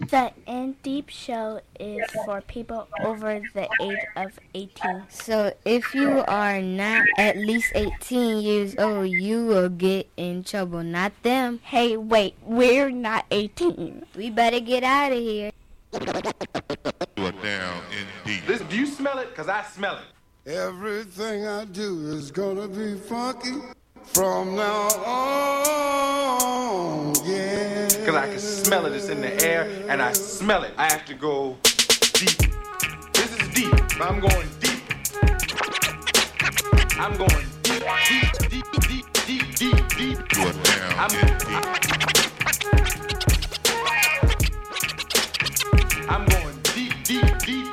The In Deep Show is for people over the age of 18. So if you are not at least 18 years old, you will get in trouble, not them. Hey, wait, we're not 18. We better get out of here. You are down in deep. Listen, do you smell it? Because I smell it. Everything I do is gonna be funky from now on, yeah. Because I can smell it. It's in the air, and I smell it. I have to go deep. This is deep. I'm going deep. I'm going deep, deep, deep, deep, deep, deep, deep. You are down I'm, in deep. I'm going deep, deep, deep.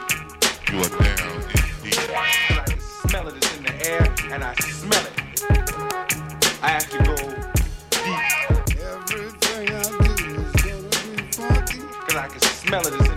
You are down in deep. Because I can smell it. It's in the air, and I smell it. I have to go deep. Everything I do is gonna be funky Because I can smell it.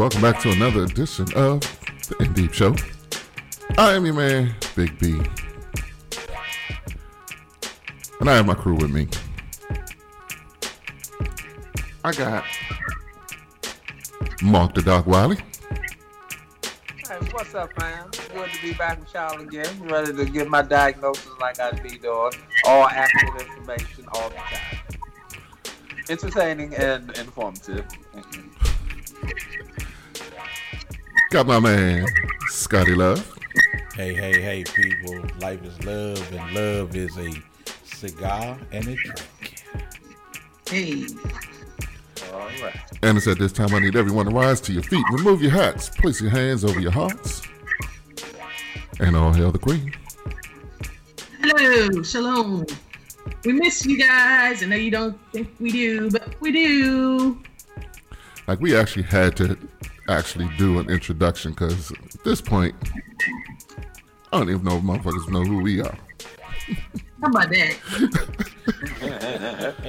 Welcome back to another edition of the In Deep Show. I am your man, Big B. And I have my crew with me. I got Mark the Doc Wiley. Hey, what's up, man? Good to be back with y'all again. Ready to give my diagnosis like I be doing. All accurate information all the time. Entertaining and informative. Got my man, Scotty Love. Hey, hey, hey, people. Life is love, and love is a cigar and a drink. Hey, All right. And it's at this time I need everyone to rise to your feet. Remove your hats. Place your hands over your hearts. And all hail the queen. hello, shalom. We miss you guys. I know you don't think we do, but we do. Like we actually had to actually do an introduction because at this point, I don't even know if motherfuckers know who we are. How about that?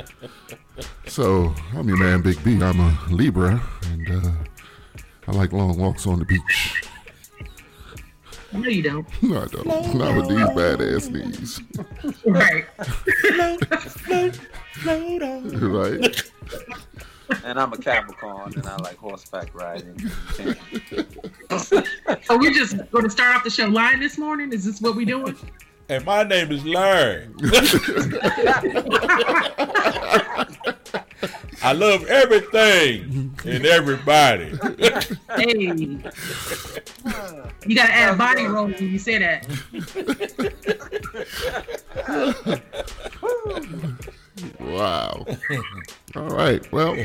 So I'm your man, Big B. I'm a Libra, and uh, I like long walks on the beach. No, you don't. No, I don't. Not with these badass knees. Right. right? And I'm a Capricorn and I like horseback riding. Are we just going to start off the show live this morning? Is this what we doing? And my name is Larry. I love everything and everybody. Hey. You got to add body roll when you say that. Wow. All right. Well,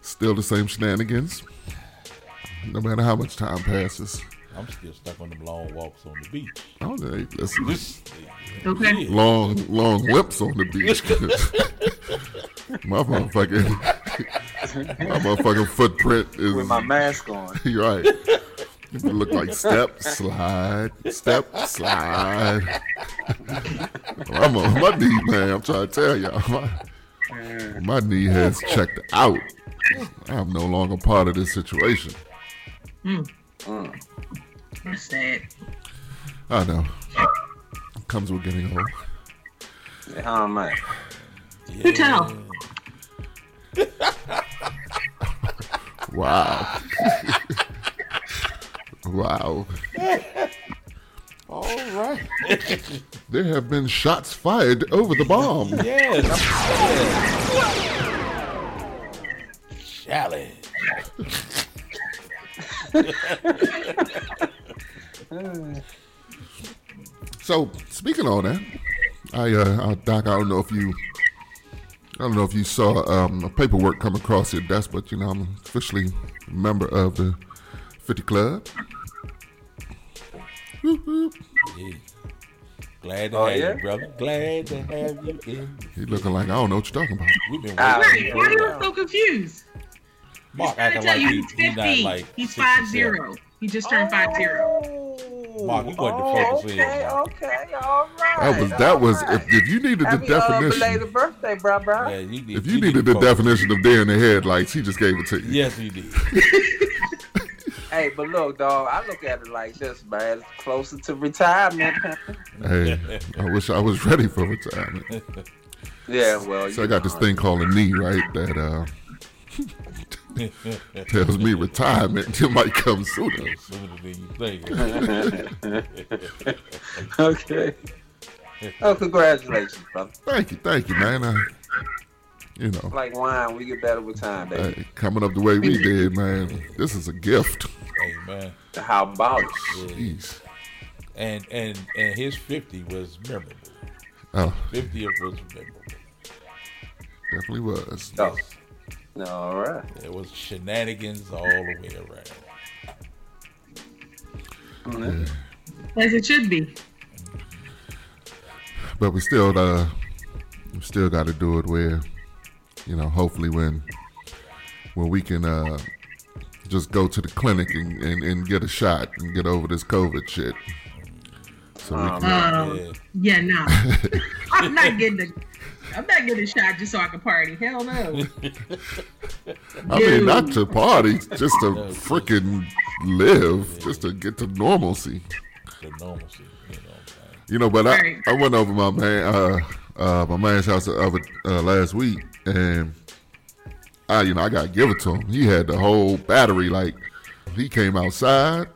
still the same shenanigans. No matter how much time passes. I'm still stuck on them long walks on the beach. Oh, hey, listen. This, Okay. long, long whips on the beach. my motherfucking, my motherfucking footprint is. With my mask on. You're right. It look like step, slide, step, slide. I'm on my knee, man. I'm trying to tell y'all. My, my knee has checked out. I'm no longer part of this situation. Hmm. Oh. That's sad. I know. It Comes with getting old. Hey, How am I? Who tell? Wow. wow. All right. There have been shots fired over the bomb. Yes. Challenge. So speaking on that, I uh, uh, Doc, I don't know if you, I don't know if you saw um, a paperwork come across your desk, but you know I'm officially a member of the 50 Club. Whoop, whoop. Yeah. Glad to Oh, have yeah? you, brother. Glad to have you in. He looking like I don't know what you're talking about. We've been waiting. Why are you so confused? Mark I acting tell like you, he, he's he's not like he's 67. five zero. He just turned five zero. Mark, you want to oh, focus in, okay, Mark. okay, all right. That was that all was right. if, if you needed the Happy, uh, definition. belated birthday, bro, bro. Yeah, you need, If you need needed to the focus. definition of deer in the headlights, he just gave it to you. Yes, he did. Hey, but look, dog, I look at it like this, man. It's closer to retirement. Hey, I wish I was ready for retirement. yeah, well, So you I got this thing called a knee, right? That uh, tells me retirement might come sooner. Sooner than you think. okay. Oh, congratulations, brother. Thank you, thank you, man. I, you know, Like wine, we get better with time, baby. hey, coming up the way we did, man, this is a gift. hey man, How about it? Jeez. and and and his fifty was memorable. Oh. Fifty was memorable. definitely was. Oh. All right. It was shenanigans all the way around. As it should be. But we still, uh, we still got to do it where, you know, hopefully when, when we can, uh, just go to the clinic and, and, and get a shot and get over this COVID shit. So we can, Uh, Yeah. yeah, no. I'm not getting the. I'm not getting a shot just so I can party. Hell no. I mean, not to party, just to freaking live, just to get to normalcy. The normalcy, you know what I'm saying? You know, but I, Right. I went over my man, uh, uh, my man's house of it uh, last week, and I, you know, I got to give it to him. He had the whole battery. Like he came outside,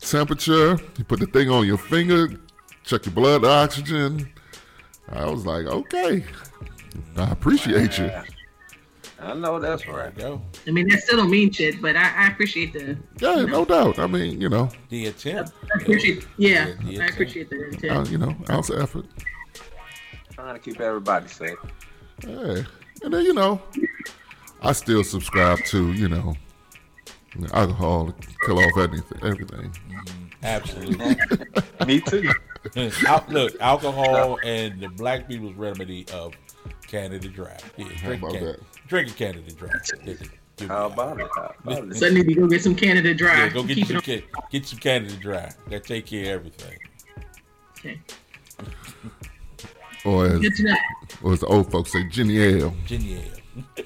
temperature. He put the thing on your finger, check your blood oxygen. I was like, okay, I appreciate you. I know that's There right. you go. I mean, that still don't mean shit, but I, I appreciate the. Yeah, no doubt. I mean, you know, The attempt. I appreciate. Yeah, Yeah, the I attempt. appreciate the uh, intent. you know, ounce of effort. Trying to keep everybody safe. Yeah. And then, you know, I still subscribe to, you know, alcohol to kill off anything, everything. Mm, absolutely. Me too. Al- look, alcohol and the black people's remedy of Canada Dry. Yeah, drink, about that? drink a Canada Dry. Give How about it? How about it? So I need to go get some Canada Dry. Yeah, go get Keep you it some, on- Ca- get some Canada Dry. That take care of everything. Okay. Or as, Good to know. Or as the old folks say, Ginny Ale. Ginger ale.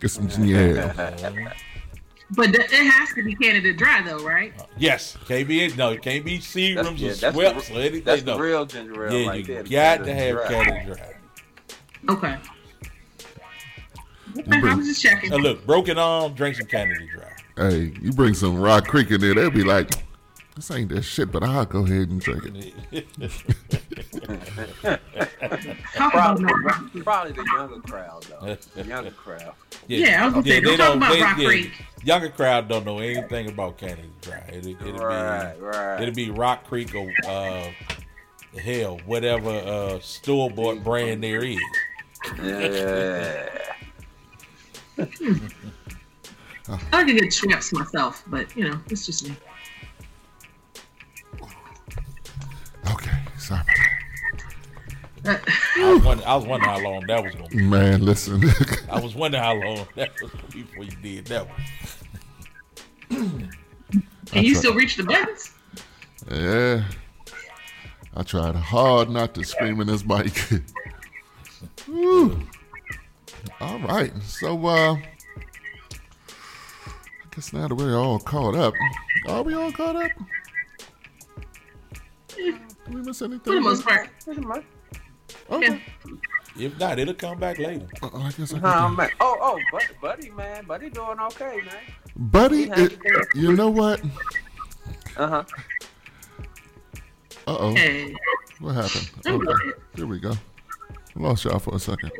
Get some Ginny Ale. But th- it has to be Canada Dry, though, right? Yes, can't be no, it can't be That's, serums yeah, or that's, sweats the, or anything. that's no. the real ginger ale yeah, right you there. the got to have Dry. Canada Dry. Okay. Okay, I bring- was just checking. Now look, broken arm, drink some Canada Dry. Hey, you bring some Rock Creek in there, they'll be like, this ain't that shit, but I'll go ahead and drink it. Probably, probably the younger crowd, though. The younger crowd. Yeah, I was gonna say, don't they talk about they- Rock yeah, Creek. Younger crowd don't know anything about Canada Dry. It, it'll Right, be right. it'll be Rock Creek or uh, hell, whatever uh, store bought brand there is. Yeah. I like a good Schweppes myself, but you know, it's just me. Okay, sorry. Uh, I was, wondering, I was wondering how long that was gonna be. Man, listen. I was wondering how long that was gonna be before you did that one. can you still reach the buttons? yeah. I tried hard not to scream in this mic. Whew. All right. So, uh, I guess now that we're all caught up, are we all caught up? Did we miss anything? For the most part. Okay. If not, it'll come back later. Uh, I guess I Oh, can. man. Oh, oh, buddy, buddy, man. Buddy doing okay, man. Buddy, it, you know what? Uh huh. Uh oh. Hey, What happened? I'm Okay. glad. Here we go. Lost y'all for a second.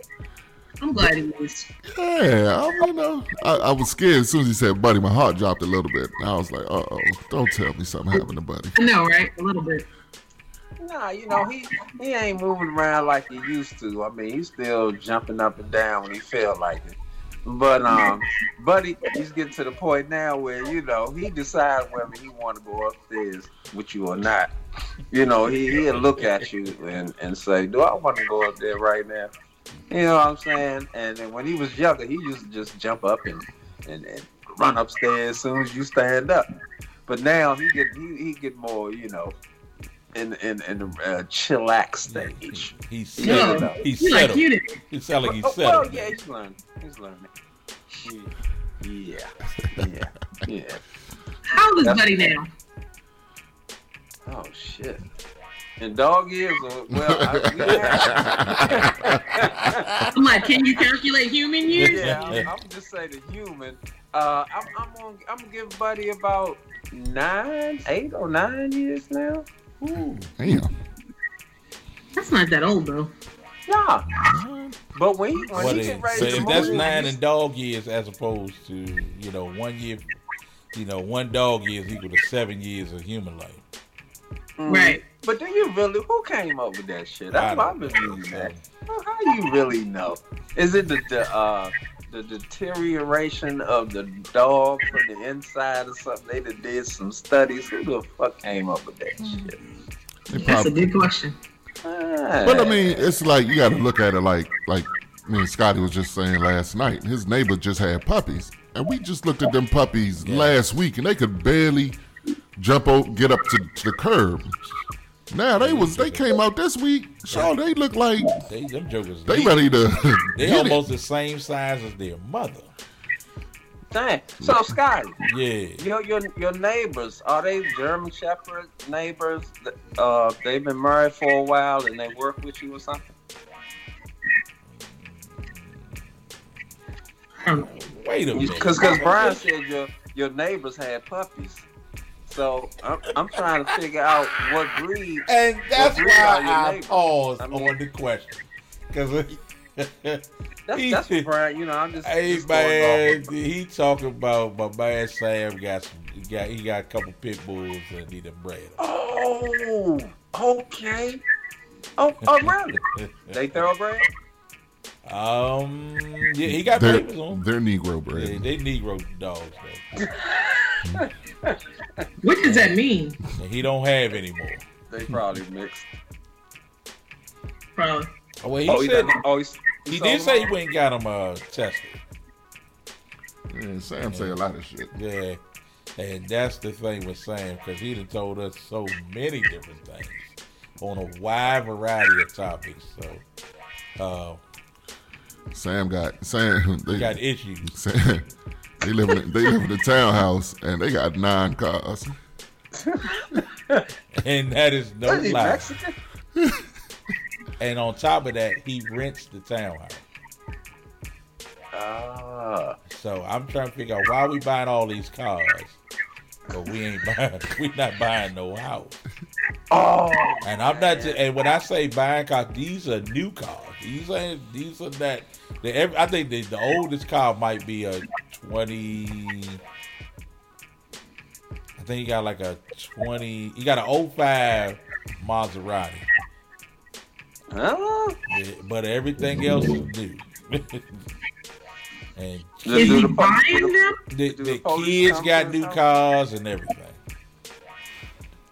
I'm glad he was. Yeah, I, you know, I, I was scared as soon as he said buddy. My heart dropped a little bit. I was like, uh oh, don't tell me something happened to buddy. I know, right? A little bit. Nah, you know he he ain't moving around like he used to. I mean, he's still jumping up and down when he feel like it. But um, buddy, he's getting to the point now where you know he decides whether he want to go upstairs with you or not. You know, he he'll look at you and and say, "Do I want to go up there right now?" You know what I'm saying? And then when he was younger, he used to just jump up and and, and run upstairs as soon as you stand up. But now he get he, he get more, you know, in in in the uh, chillax stage. He, He's No, settled. He's you like settled. you did. He sound like he's Oh, well, settled. yeah, he's learning. He's learning. He- Yeah, yeah, yeah. How old is That's- Buddy now? Oh shit. And dog years, or, well, I, we have, I'm like, can you calculate human years? yeah, I'm, I'm just say the human. Uh, I'm, I'm gonna, I'm gonna give Buddy about nine, eight or nine years now. Damn. That's not that old though. Nah, but when he, when What he is- get ready so to if that's nine he's- in dog years as opposed to you know one year, you know one dog year is equal to seven years of human life. Mm. Right. But do you really? Who came up with that shit? That's why I've been know. reading that. How how you really know? Is it the, the uh the deterioration of the dog from the inside or something? They done did some studies. Who the fuck came up with that shit? They That's a good question. Ah. but I mean, it's like you got to look at it like like me and Scotty was just saying last night. His neighbor just had puppies, and we just looked at them puppies last week, and they could barely jump out, get up to, to the curb. Now they was they came out this week. Sure, they look like They them jokers. they ready to. They get it. almost the same size as their mother. Dang. So Scotty, Yeah. your your your neighbors are they German Shepherd neighbors? Uh, they've been married for a while and they work with you or something. Wait a minute. Because because Brian said your your neighbors had puppies. So I'm, I'm trying to figure out what breed. And that's breed why I paused I mean- on the question. Because That's, that's Brian. You know, I'm just. Hey just man, he talking about my man Sam got some. He got he got a couple pit bulls and he done bred 'em. Oh, okay. Oh, oh, really? They throw thoroughbred? Um, yeah, he got They're, papers on. they're Negro Yeah, bred. they Negro dogs what does that mean? And he don't have any more. They probably mixed. Probably. Oh, well, he oh, said done- oh, he's, he sold did them say he all? went and got them uh, tested. Yeah, Sam say a lot of shit. Yeah, and that's the thing with Sam because he done told us so many different things on a wide variety of topics. So, uh, Sam got Sam. They, got issues. Sam, they live in they live in a townhouse and they got nine cars. and that is no What is he, lie. And on top of that, he rents the townhouse. Ah. So I'm trying to figure out why we buying all these cars, but we ain't buying. We not buying no house. Oh. And I'm not. Just, and when I say buying cars, these are new cars. These ain't. These are that. The, every, I think the, the oldest car might be a 20. I think he got like a 20. He got an 05 Maserati. Huh? Yeah, but everything else is new. and Is he the buying the- them? the, the the kids got new cars and everything.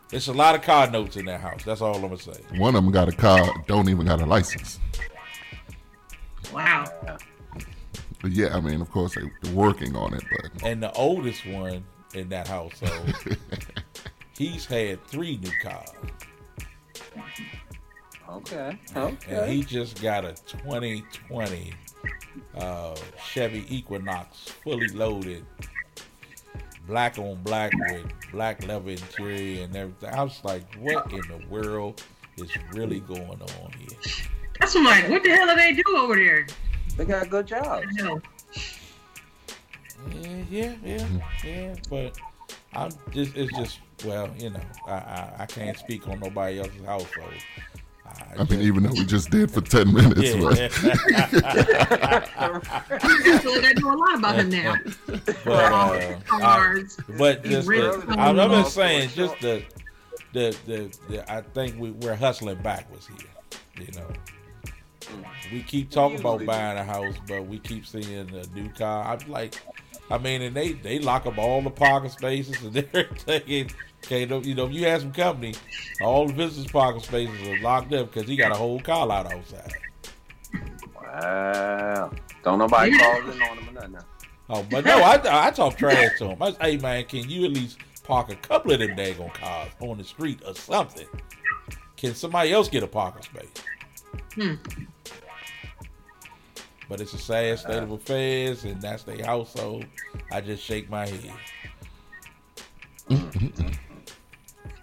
There's a lot of car notes in that house. That's all I'm gonna say. One of them got a car, don't even got a license. Wow. But yeah, I mean, of course they, they're working on it, but And the oldest one in that household, he's had three new cars, Okay. Okay. and Okay. he just got a 2020 uh, Chevy Equinox, fully loaded, black on black with black leather interior and everything. I was like, what in the world is really going on here? That's what I'm like. What the hell do they do over there? They got a good jobs. No. Yeah, yeah, yeah, yeah. But I'm just, it's just, well, you know, I, I, I can't speak on nobody else's household. I mean, even though we just did for ten minutes, Yeah. but I feel like I know a lot about him now. but, uh, I, but just the, I'm, I'm just saying, just the, the, the, the I think we, we're hustling backwards here. You know, we keep talking about buying a house, but we keep seeing a new car. I'm like, I mean, and they they lock up all the parking spaces and everything. Okay, no- you know, if you have some company, all the business parking spaces are locked up because he got a whole car lot outside. Wow. Don't nobody call in on them or nothing. now. Oh, but no, I I talk trash to him. I say, hey man, can you at least park a couple of them daggone cars on the street or something. Can somebody else get a parking space? Hmm. But it's a sad state of affairs, and that's their household. I just shake my head.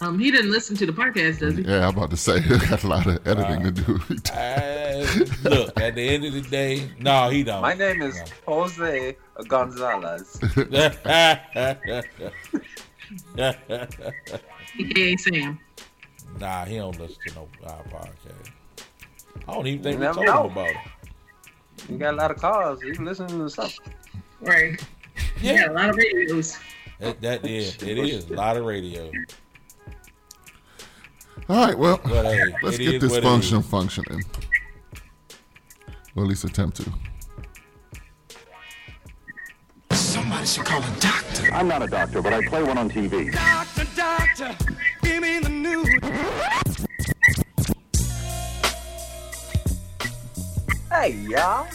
Um, he didn't listen to the podcast, does he? Yeah, I'm about to say, he got a lot of editing to do. Uh, look, at the end of the day, no, he don't. My name is Jose Gonzalez. AKA Sam. nah, he don't listen to no our podcast. I don't even think You we never told know. him about it. You got a lot of calls. You listening to stuff. Right. Yeah, Yeah, a lot of radios. that, that is. It is a lot of radio. All right, well, But hey, let's get this function functioning. Or at least attempt to. Somebody should call a doctor. I'm not a doctor, but I play one on TV. Doctor, doctor, give me the news. Hey, y'all.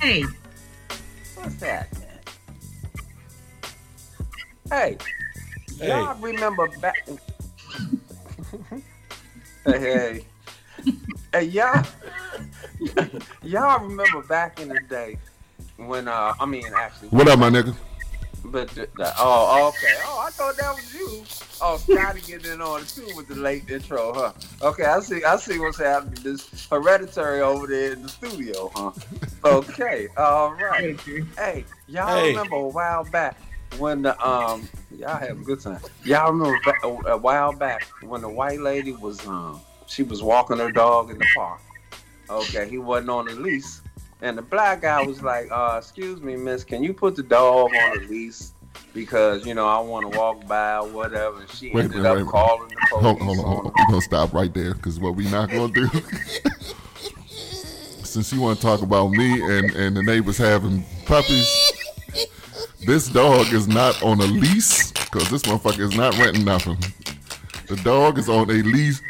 Hey, What's that, man? Hey, Hey. y'all remember back? hey, hey, hey, y'all, y'all remember back in the day when? uh I mean, actually, What up, my nigga? But the, the, oh, okay. Oh, I thought that was you. Oh, Scotty getting in on it too with the late intro, huh? Okay, I see. I see what's happening. This hereditary over there in the studio, huh? Okay, all right. Hey, y'all Hey. remember a while back when the um y'all have a good time. Y'all remember a, a while back when the white lady was um she was walking her dog in the park. Okay, he wasn't on the leash. And the black guy was like, uh, excuse me, miss, can you put the dog on the leash? Because, you know, I want to walk by or whatever. And she Wait ended minute, up wait calling the police. Hold, hold on, on hold on. We're going to stop right there because what we not going to do, since you want to talk about me and, and the neighbors having puppies, this dog is not on a lease because this motherfucker is not renting nothing. The dog is on a lease.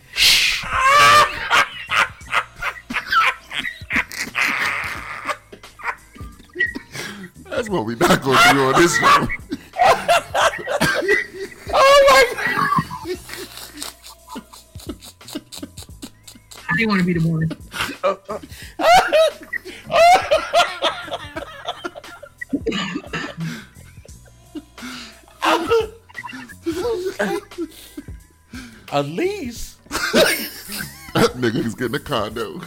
That's what we not going to do on this show. Oh I didn't want to be the one. A lease? That nigga is getting a condo.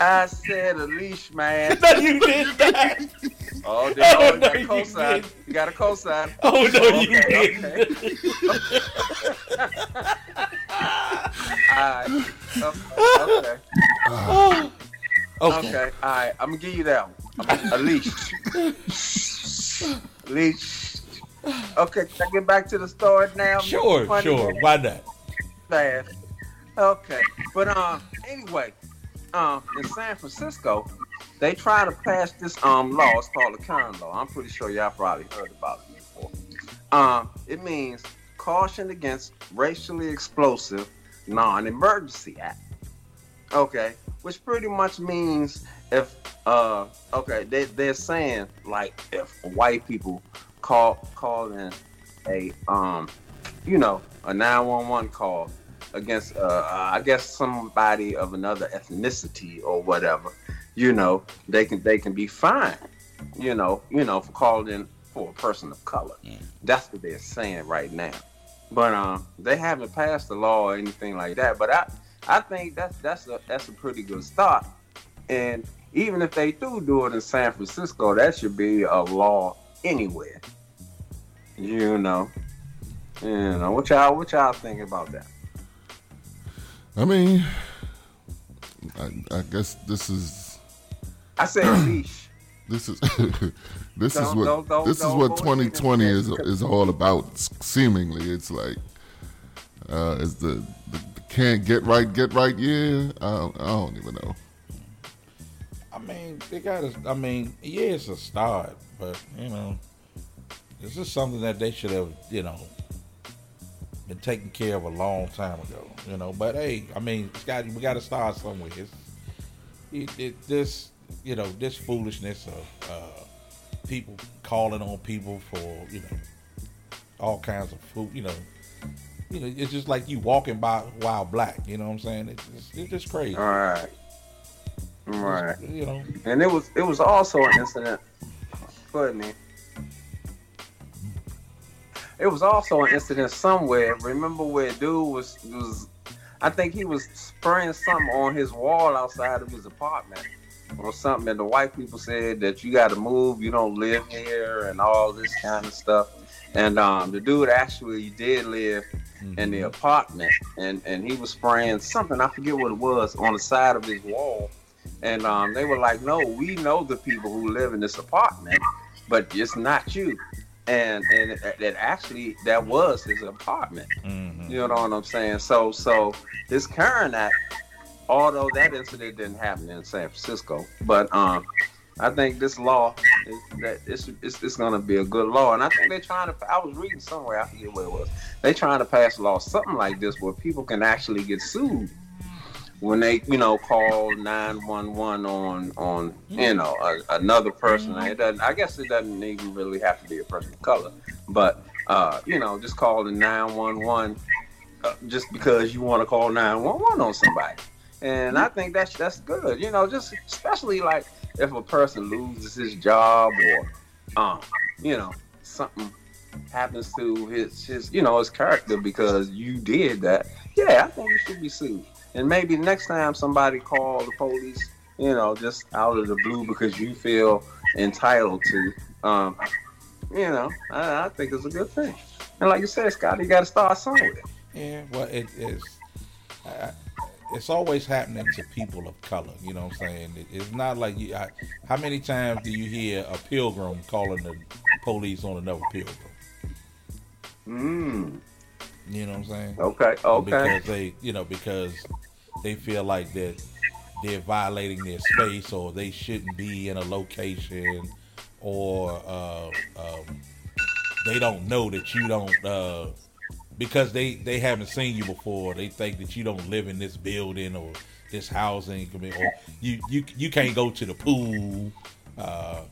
I said a leash, man. No, you did not. Oh, there Oh, you no, got a you cosign. didn't. You got a cosign. Oh no, you Okay, didn't. okay. Alright. Okay. Okay. Okay. All right. I'm gonna give you that one. I'm- A leash. leash. Okay. Can I get back to the story now? Sure, sure. Man? Why not? Fast. Okay. But um. Anyway, um, in San Francisco, they try to pass this um law. It's called the con Law. I'm pretty sure y'all probably heard about it before. Um, it means caution against racially explosive non-emergency act. Okay, which pretty much means if uh okay they they're saying like if white people call call in a um you know a 911 call against uh I guess somebody of another ethnicity or whatever you know they can they can be fined you know you know for calling in for a person of color. That's what they're saying right now. But um they haven't passed the law or anything like that. But I I think that's that's a that's a pretty good start. And even if they do do it in San Francisco, that should be a law anywhere. You know, you know what y'all what y'all think about that? I mean, I, I guess this is I said leash. this is this is Don't- what don't- don't- this is don't what 2020 is is all about. Seemingly, it's like uh, is the, the, the can't get right get right year. I don't, I don't even know. I mean, they got. I mean, yeah, it's a start, but you know, this is something that they should have, you know, been taken care of a long time ago. You know, but hey, I mean, it's we got to start somewhere. It's, it, it, this, you know, this foolishness of uh, people calling on people for, you know, all kinds of food. You know, you know, it's just like you walking by while black. You know what I'm saying? It's just, it's just crazy. All right. Right. You know, And it was it was also an incident. Ahead, man. It was also an incident somewhere. Remember where dude was was I think he was spraying something on his wall outside of his apartment or something, and the white people said that you got to move, you don't live here, and all this kind of stuff. And um, the dude actually did live in the apartment, and and he was spraying something I forget what it was on the side of his wall. And um, they were like, "No, we know the people who live in this apartment, but it's not you." And and it, it actually that was his apartment. You know what I'm saying? So so this CAREN act, although that incident didn't happen in San Francisco, but um, I think this law is that it's, it's it's gonna be a good law, and I think they're trying to. I was reading somewhere, I forget where it was. They're trying to pass a law, something like this, where people can actually get sued when they, you know, call nine one one on on you know a, another person. It doesn't. I guess it doesn't even really have to be a person of color, but uh, you know, just call the nine one one just because you want to call nine one one on somebody. And I think that's that's good. You know, just especially like if a person loses his job or um, you know, something happens to his his you know his character because you did that. Yeah, I think you should be sued. And maybe next time somebody call the police, you know, just out of the blue because you feel entitled to, um, you know, I, I think it's a good thing. And like you said, Scott, you got to start somewhere. Yeah, well, it is. I, it's always happening to people of color. You know what I'm saying? It, it's not like you. I, how many times do you hear a pilgrim calling the police on another pilgrim? Mm. You know what I'm saying? Okay, okay. Because they, you know, because they feel like that they're violating their space or they shouldn't be in a location or uh, um, they don't know that you don't uh, because they they haven't seen you before. They think that you don't live in this building or this housing, or you you you can't go to the pool. Uh,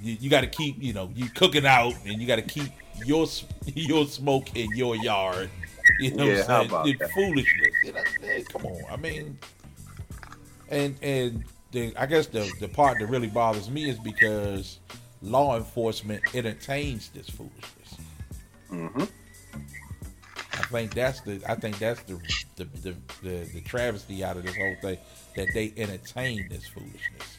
you, you got to keep you know you cooking out and you got to keep your your smoke in your yard. You know Yeah, what I'm saying? foolishness. You know, hey, come on. I mean, and and the I guess the the part that really bothers me is because law enforcement entertains this foolishness. Mm-hmm. I think that's the I think that's the the, the the the travesty out of this whole thing that they entertain this foolishness.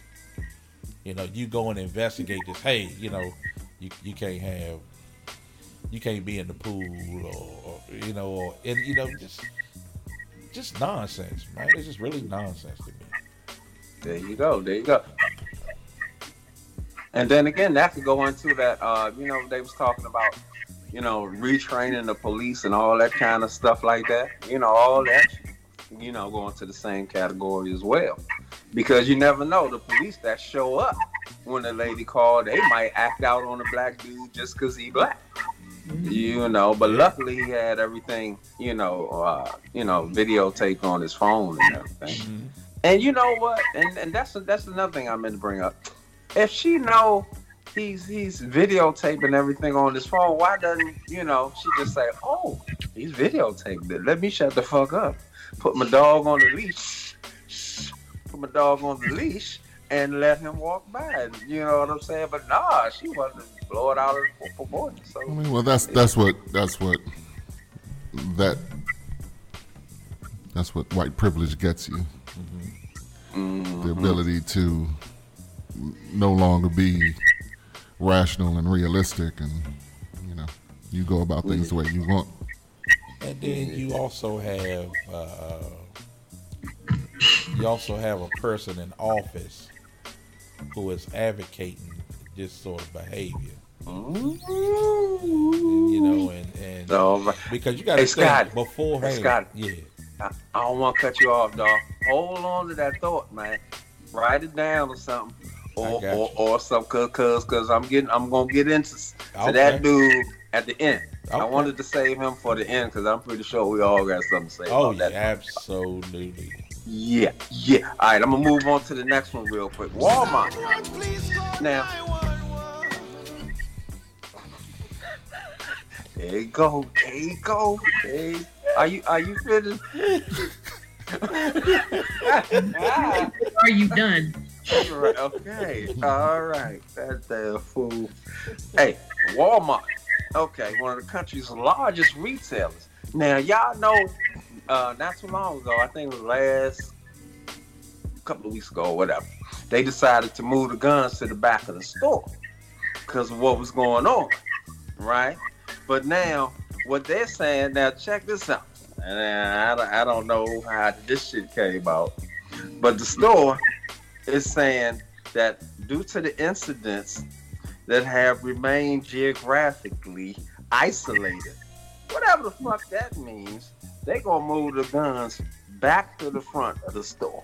You know, you go and investigate this. Hey, you know, you you can't have you can't be in the pool or, or you know or and you know just just nonsense, man. It's just really nonsense to me. There you go. There you go. And then again, that could go into that. Uh, you know, they was talking about, you know, retraining the police and all that kind of stuff like that. You know, all that, you know, going to the same category as well, because you never know the police that show up when the lady called, they might act out on a black dude just because he black. You know, but luckily he had everything, you know, uh, you know, videotape on his phone and everything. And you know what? And and that's that's another thing I meant to bring up. If she know he's he's videotaping everything on his phone, why doesn't you know she just say, "Oh, he's videotaping it. Let me shut the fuck up. Put my dog on the leash. Put my dog on the leash." And let him walk by. You know what I'm saying? But nah, she wanted to blow it out of the proportion. So I mean, well, that's that's what that's what that that's what white privilege gets you. Mm-hmm. The ability to no longer be rational and realistic, and you know, you go about things the way you want. And then you also have uh, you also have a person in office who is advocating this sort of behavior. And, you know, and, and So, because you got to Hey, think Scott. beforehand. Hey, Scott. Yeah. I, I don't want to cut you off, dog. Hold on to that thought, man. Write it down or something, or got or, or something, cause, cause, cause I'm getting, I'm gonna get into s- to that dude at the end. I wanted to save him for the end, cause I'm pretty sure we all got something to say Oh about yeah, that. absolutely. Yeah, yeah. All right, I'm gonna move on to the next one real quick. Walmart. Now, There you go. There you go. There you- Are you are you finished? Are you done? Right, okay. All right. That damn fool. Hey, Walmart. Okay, one of the country's largest retailers. Now, y'all know, uh, not too long ago, I think it was last couple of weeks ago or whatever, they decided to move the guns to the back of the store because of what was going on, right? But now, what they're saying, now check this out. And I I don't know how this shit came out, but the store is saying that due to the incidents that have remained geographically isolated, whatever the fuck that means, they gonna move the guns back to the front of the store.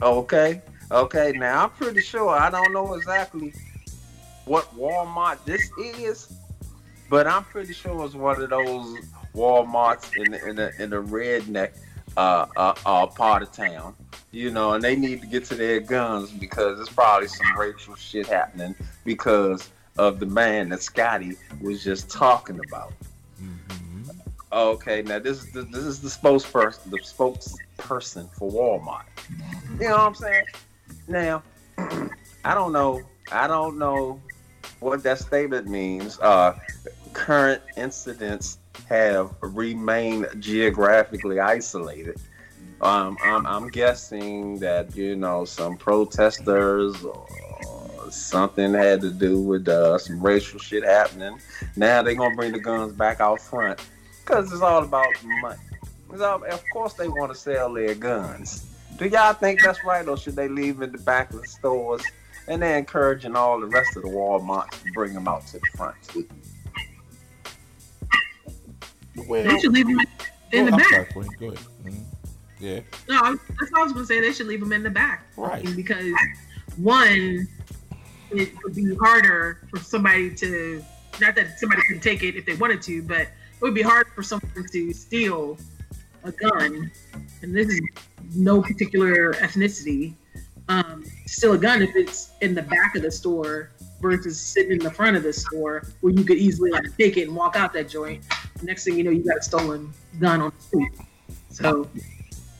Okay, okay. Now I'm pretty sure I don't know exactly what Walmart this is, but I'm pretty sure it's one of those Walmarts in the in the in the redneck uh, uh, uh, part of town. You know, and they need to get to their guns because there's probably some racial shit happening because of the man that Scotty was just talking about. Okay, now this is the, this is the spokesperson, the spokesperson for Walmart. You know what I'm saying? Now, I don't know. I don't know what that statement means. Uh, current incidents have remained geographically isolated. Um, I'm, I'm guessing that you know some protesters or something had to do with uh, some racial shit happening. Now they're gonna bring the guns back out front because it's all about money. All, of course, they want to sell their guns. Do y'all think that's right, or should they leave in the back of the stores? And they're encouraging all the rest of the Walmarts to bring them out to the front. Well, They should leave them in the oh, back. sorry, Go ahead. Mhm. Yeah. No, I- that's what I was gonna say. They should leave them in the back, Right. Because one, it would be harder for somebody to. Not that somebody can take it if they wanted to, but it would be hard for someone to steal a gun, and this is no particular ethnicity. Um, steal a gun if it's in the back of the store versus sitting in the front of the store where you could easily like take it and walk out that joint. Next thing you know, you got a stolen gun on the street. So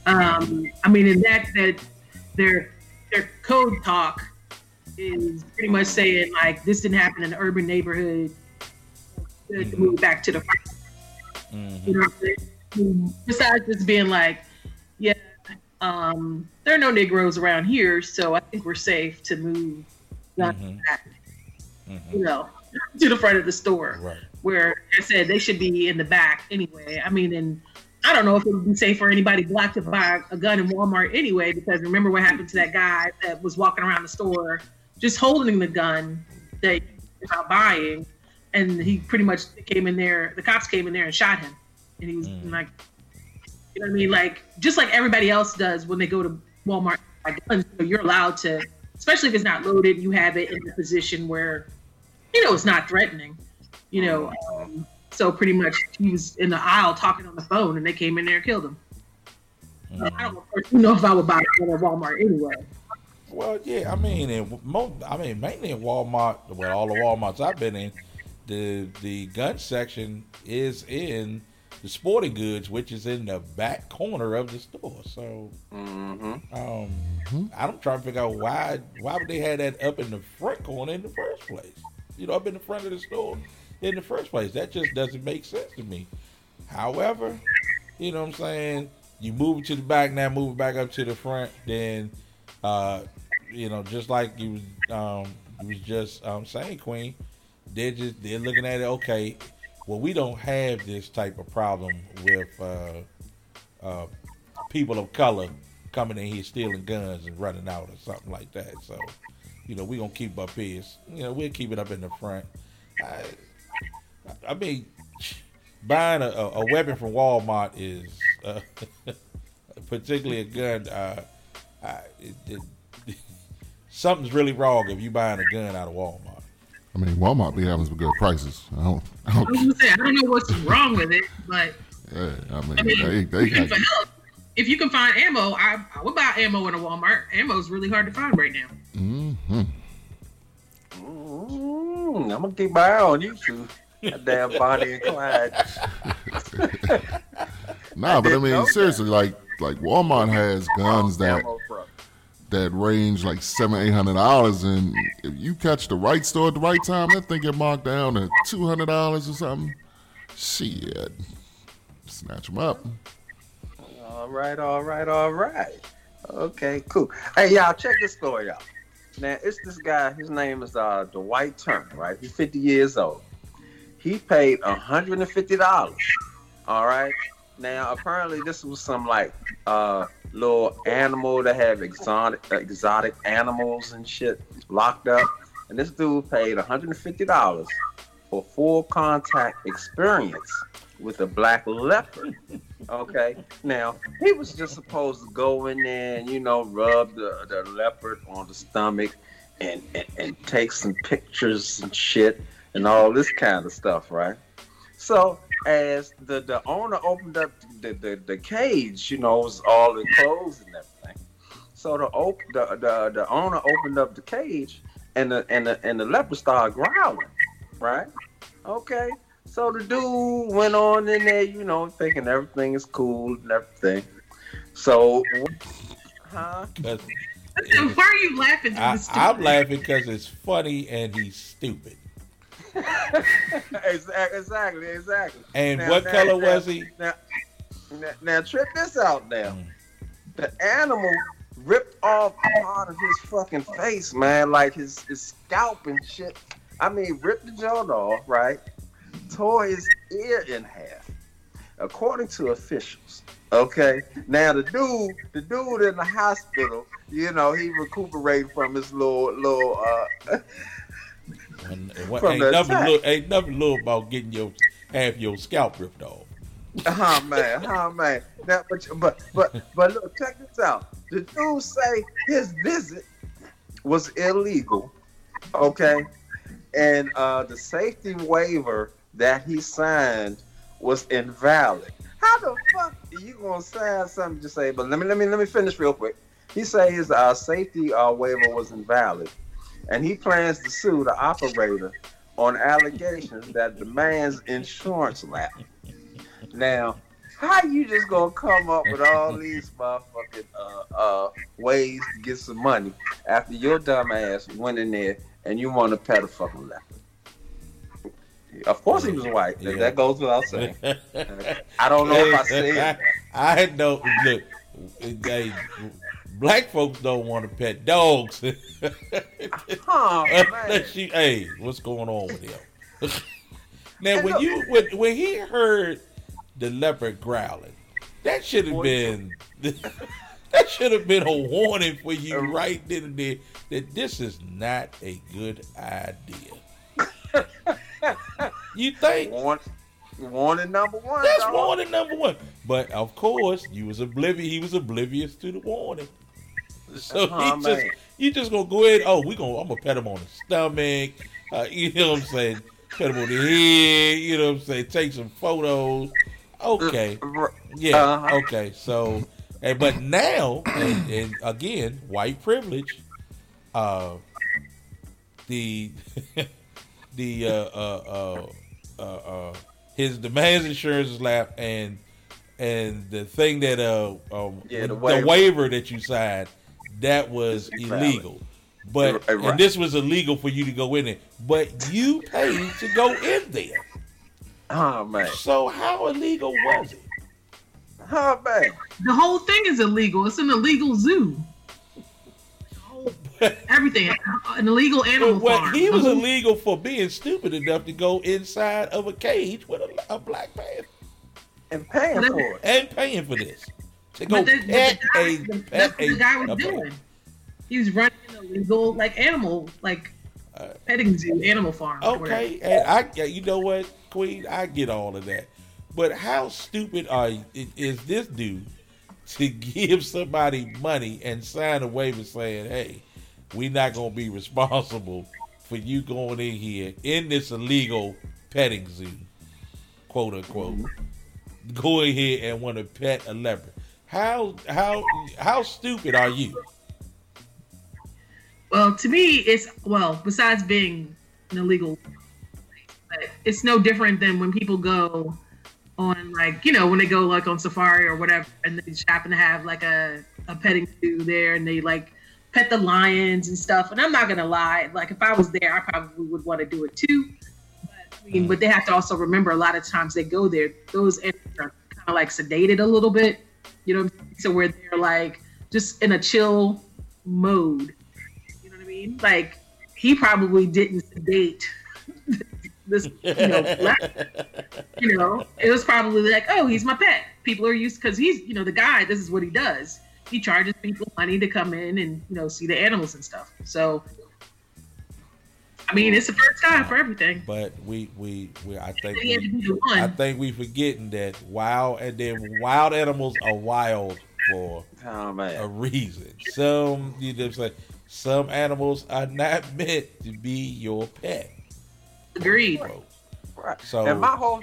um, I mean, in that that their their code talk is pretty much saying like this didn't happen in an urban neighborhood. To to move back to the front. You know what I'm saying? Besides just being like, um, there are no Negroes around here, so I think we're safe to move guns back. Mm-hmm. Mm-hmm. You know, to the front of the store Right. where like I said they should be in the back anyway. I mean, and I don't know if it would be safe for anybody black to buy a gun in Walmart anyway, because remember what happened to that guy that was walking around the store just holding the gun that was buying, and he pretty much came in there. The cops came in there and shot him, and he was mm. like, you know what I mean, like just like everybody else does when they go to Walmart buy guns. You know, you're allowed to, especially if it's not loaded, you have it in a position where you know it's not threatening. You know, um, so pretty much he was in the aisle talking on the phone, and they came in there and killed him. I don't know if I would buy it at Walmart anyway. Well, yeah, I mean, in mo- I mean, mainly in Walmart, well, all the WalMarts I've been in, the the gun section is in the sporting goods, which is in the back corner of the store. So, um, I'm trying to figure out why why would they have that up in the front corner in the first place? You know, up in the front of the store in the first place. That just doesn't make sense to me. However, you know what I'm saying? You move it to the back now, move it back up to the front, then uh, you know, just like you was um you was just um saying, Queen, they're just they're looking at it, okay, well we don't have this type of problem with uh uh people of color coming in here stealing guns and running out or something like that. So, you know, we're gonna keep up here. You know, we'll keep it up in the front. I, I mean, buying a, a a weapon from Walmart is, uh, particularly a gun. Uh, I, it, it, something's really wrong if you're buying a gun out of Walmart. I mean, Walmart be having some good prices. I don't, I I was gonna say I don't know what's wrong with it, but yeah, I mean, I mean, they, they if, got, if you can find ammo, I, I would buy ammo in a Walmart. Ammo is really hard to find right now. hmm Mm, I'm gonna keep my eye on you two. Damn Bonnie and Clyde. Nah, but I didn't know mean, that. seriously, like like Walmart has guns that Ammo from. That range like seven, eight hundred dollars, and if you catch the right store at the right time, that thing get marked down to two hundred dollars or something. Shit, snatch them up. All right, all right, all right. Okay, cool. Hey, y'all, check this story out. Now, it's this guy. His name is uh, Dwight Turner, right? He's 50 years old. He paid $150. All right. Now, apparently, this was some like uh, little animal that have exotic exotic animals and shit locked up. And this dude paid $150 for full contact experience with a black leopard. Okay. Now he was just supposed to go in there and you know rub the, the leopard on the stomach and, and and take some pictures and shit and all this kind of stuff, right? So as the the owner opened up the the, the cage, you know, it was all enclosed and everything. So the op- the, the the owner opened up the cage and the and the and the leopard started growling, right? Okay. So the dude went on in there, you know, thinking everything is cool and everything. So, huh? 'Cause Why are you laughing? I, I'm laughing because it's funny and he's stupid. exactly, exactly, exactly. And Now- what now- color now- was he? Now, now, check this out. Now, the animal ripped off part of his fucking face, man, like his his scalp and shit. I mean, ripped the jaw off, right? Tore his ear in half, according to officials. Okay. Now the dude, the dude in the hospital, you know, he recuperated from his little little uh And what, ain't nothing little, ain't nothing little about getting your half your scalp ripped off. Oh man, oh man. Now, but but but but look, check this out. The dude say his visit was illegal, okay, and uh, the safety waiver that he signed was invalid. How the fuck are you gonna sign something to say? But let me let me let me finish real quick. He say his uh, safety uh, waiver was invalid, and he plans to sue the operator on allegations that the man's insurance lapsed. Now, how you just gonna come up with all these motherfucking uh, uh, ways to get some money after your dumb ass went in there and you want to pet a fucking leopard? Of course he was white. That- Yeah. That goes without saying. I don't know if I said. I know. Look, they, black folks don't want to pet dogs. Oh, man. Unless you, hey, what's going on with him? now, when you when, when he heard the leopard growling, that should have been that should have been a warning for you uh. right then and there that this is not a good idea. you think? Warn- warning number one. That's dog. warning number one. But of course, you was oblivious. He was oblivious to the warning. So Oh, he just you just gonna go ahead. Oh, we gonna I'm gonna pet him on the stomach. Uh, you know what I'm saying? Pet him on the head. You know what I'm saying? Take some photos. Okay. Yeah. Uh-huh. Okay. So, and, but now, and, and again, white privilege. Uh, the the uh, uh, uh, uh, uh, his demands insurance is lap and and the thing that uh, um, Yeah, the the, waiver. waiver. that you signed that was Invalid. illegal. But Right. and this was illegal for you to go in there, but you paid to go in there. Oh man. So how illegal was it? Oh man. The whole thing is illegal. It's an illegal zoo. Everything, an illegal animal But what, farm. he The was whole- illegal for being stupid enough to go inside of a cage with a, a black panther And paying But for it. and paying for this to go But the- but guy- a the- that's what a, the guy was doing. He was running an illegal, like animal, like petting zoo, animal farm. Okay, and I, you know what, Queen, I get all of that, but how stupid are is this dude to give somebody money and sign a waiver saying, "Hey, we're not gonna be responsible for you going in here in this illegal petting zoo, quote unquote, mm-hmm. go in here and want to pet a leopard." How how how stupid are you? Well, to me, it's well. Besides being an illegal, it's no different than when people go on like you know when they go like on safari or whatever, and they just happen to have like a a petting zoo there, and they like pet the lions and stuff. And I'm not gonna lie, like if I was there, I probably would want to do it too. But I mean, mm. but they have to also remember a lot of times they go there, those animals are kind of like sedated a little bit, you know. So where they're like just in a chill mode. You know what I mean? Like he probably didn't date this, you know, black- you know, it was probably like, oh, he's my pet. People are used because he's, you know, the guy. This is what he does. He charges people money to come in and you know see the animals and stuff. So, I mean, it's the first time for everything. But we we, we I think They had to we, do. I think we forgetting that wild and then wild animals are wild for Oh a reason. Some you know what some animals are not meant to be your pet. Agreed. So- and my whole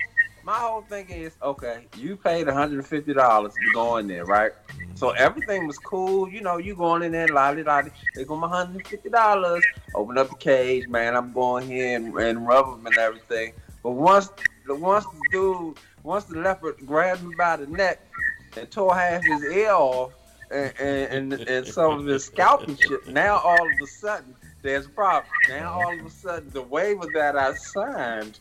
my whole thing is okay. You paid one hundred and fifty dollars to go in there, right? So everything was cool. You know, you going in there, lolly lolly. They go my hundred and fifty dollars. Open up the cage, man. I'm going here and, and rub them and everything. But once the once the dude, once the leopard grabbed me by the neck and tore half his ear off and and, and, and some of his scalp and shit. Now all of a sudden there's a problem. Now all of a sudden the waiver that I signed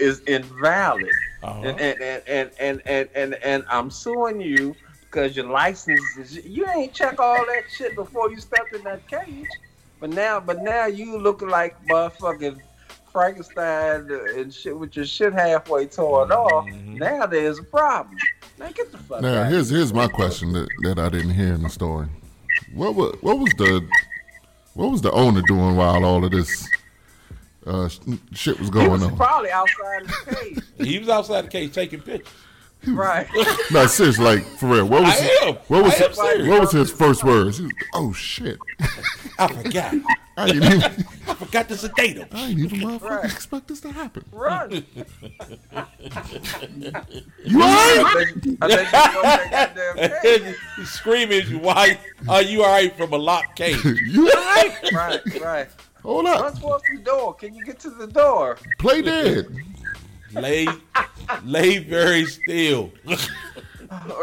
is invalid. Uh-huh. And, and, and, and, and, and, and, and I'm suing you because your license is you ain't check all that shit before you stepped in that cage. But now but now you looking like motherfucking Frankenstein and shit with your shit halfway torn off. Now there's a problem. Man, get the fuck Now out. here's here's my question that, that I didn't hear in the story. What was what was the what was the owner doing while all of this uh, sh- shit was He going was on? probably outside of the cage. He was outside the cage taking pictures. right. No, seriously, like for real. What was I am. what was I am serious. what was his first words? He was, oh shit! I forgot. I didn't even I forgot to sedate him. I didn't even motherfucking Right. expect this to happen. Run. You alright? I think, I think you know that goddamn cage. He's screaming, "Why are you all right from a locked cage?" You alright? Right, right. Hold up. Run up. towards the door. Can you get to the door? Play dead. lay, lay very still.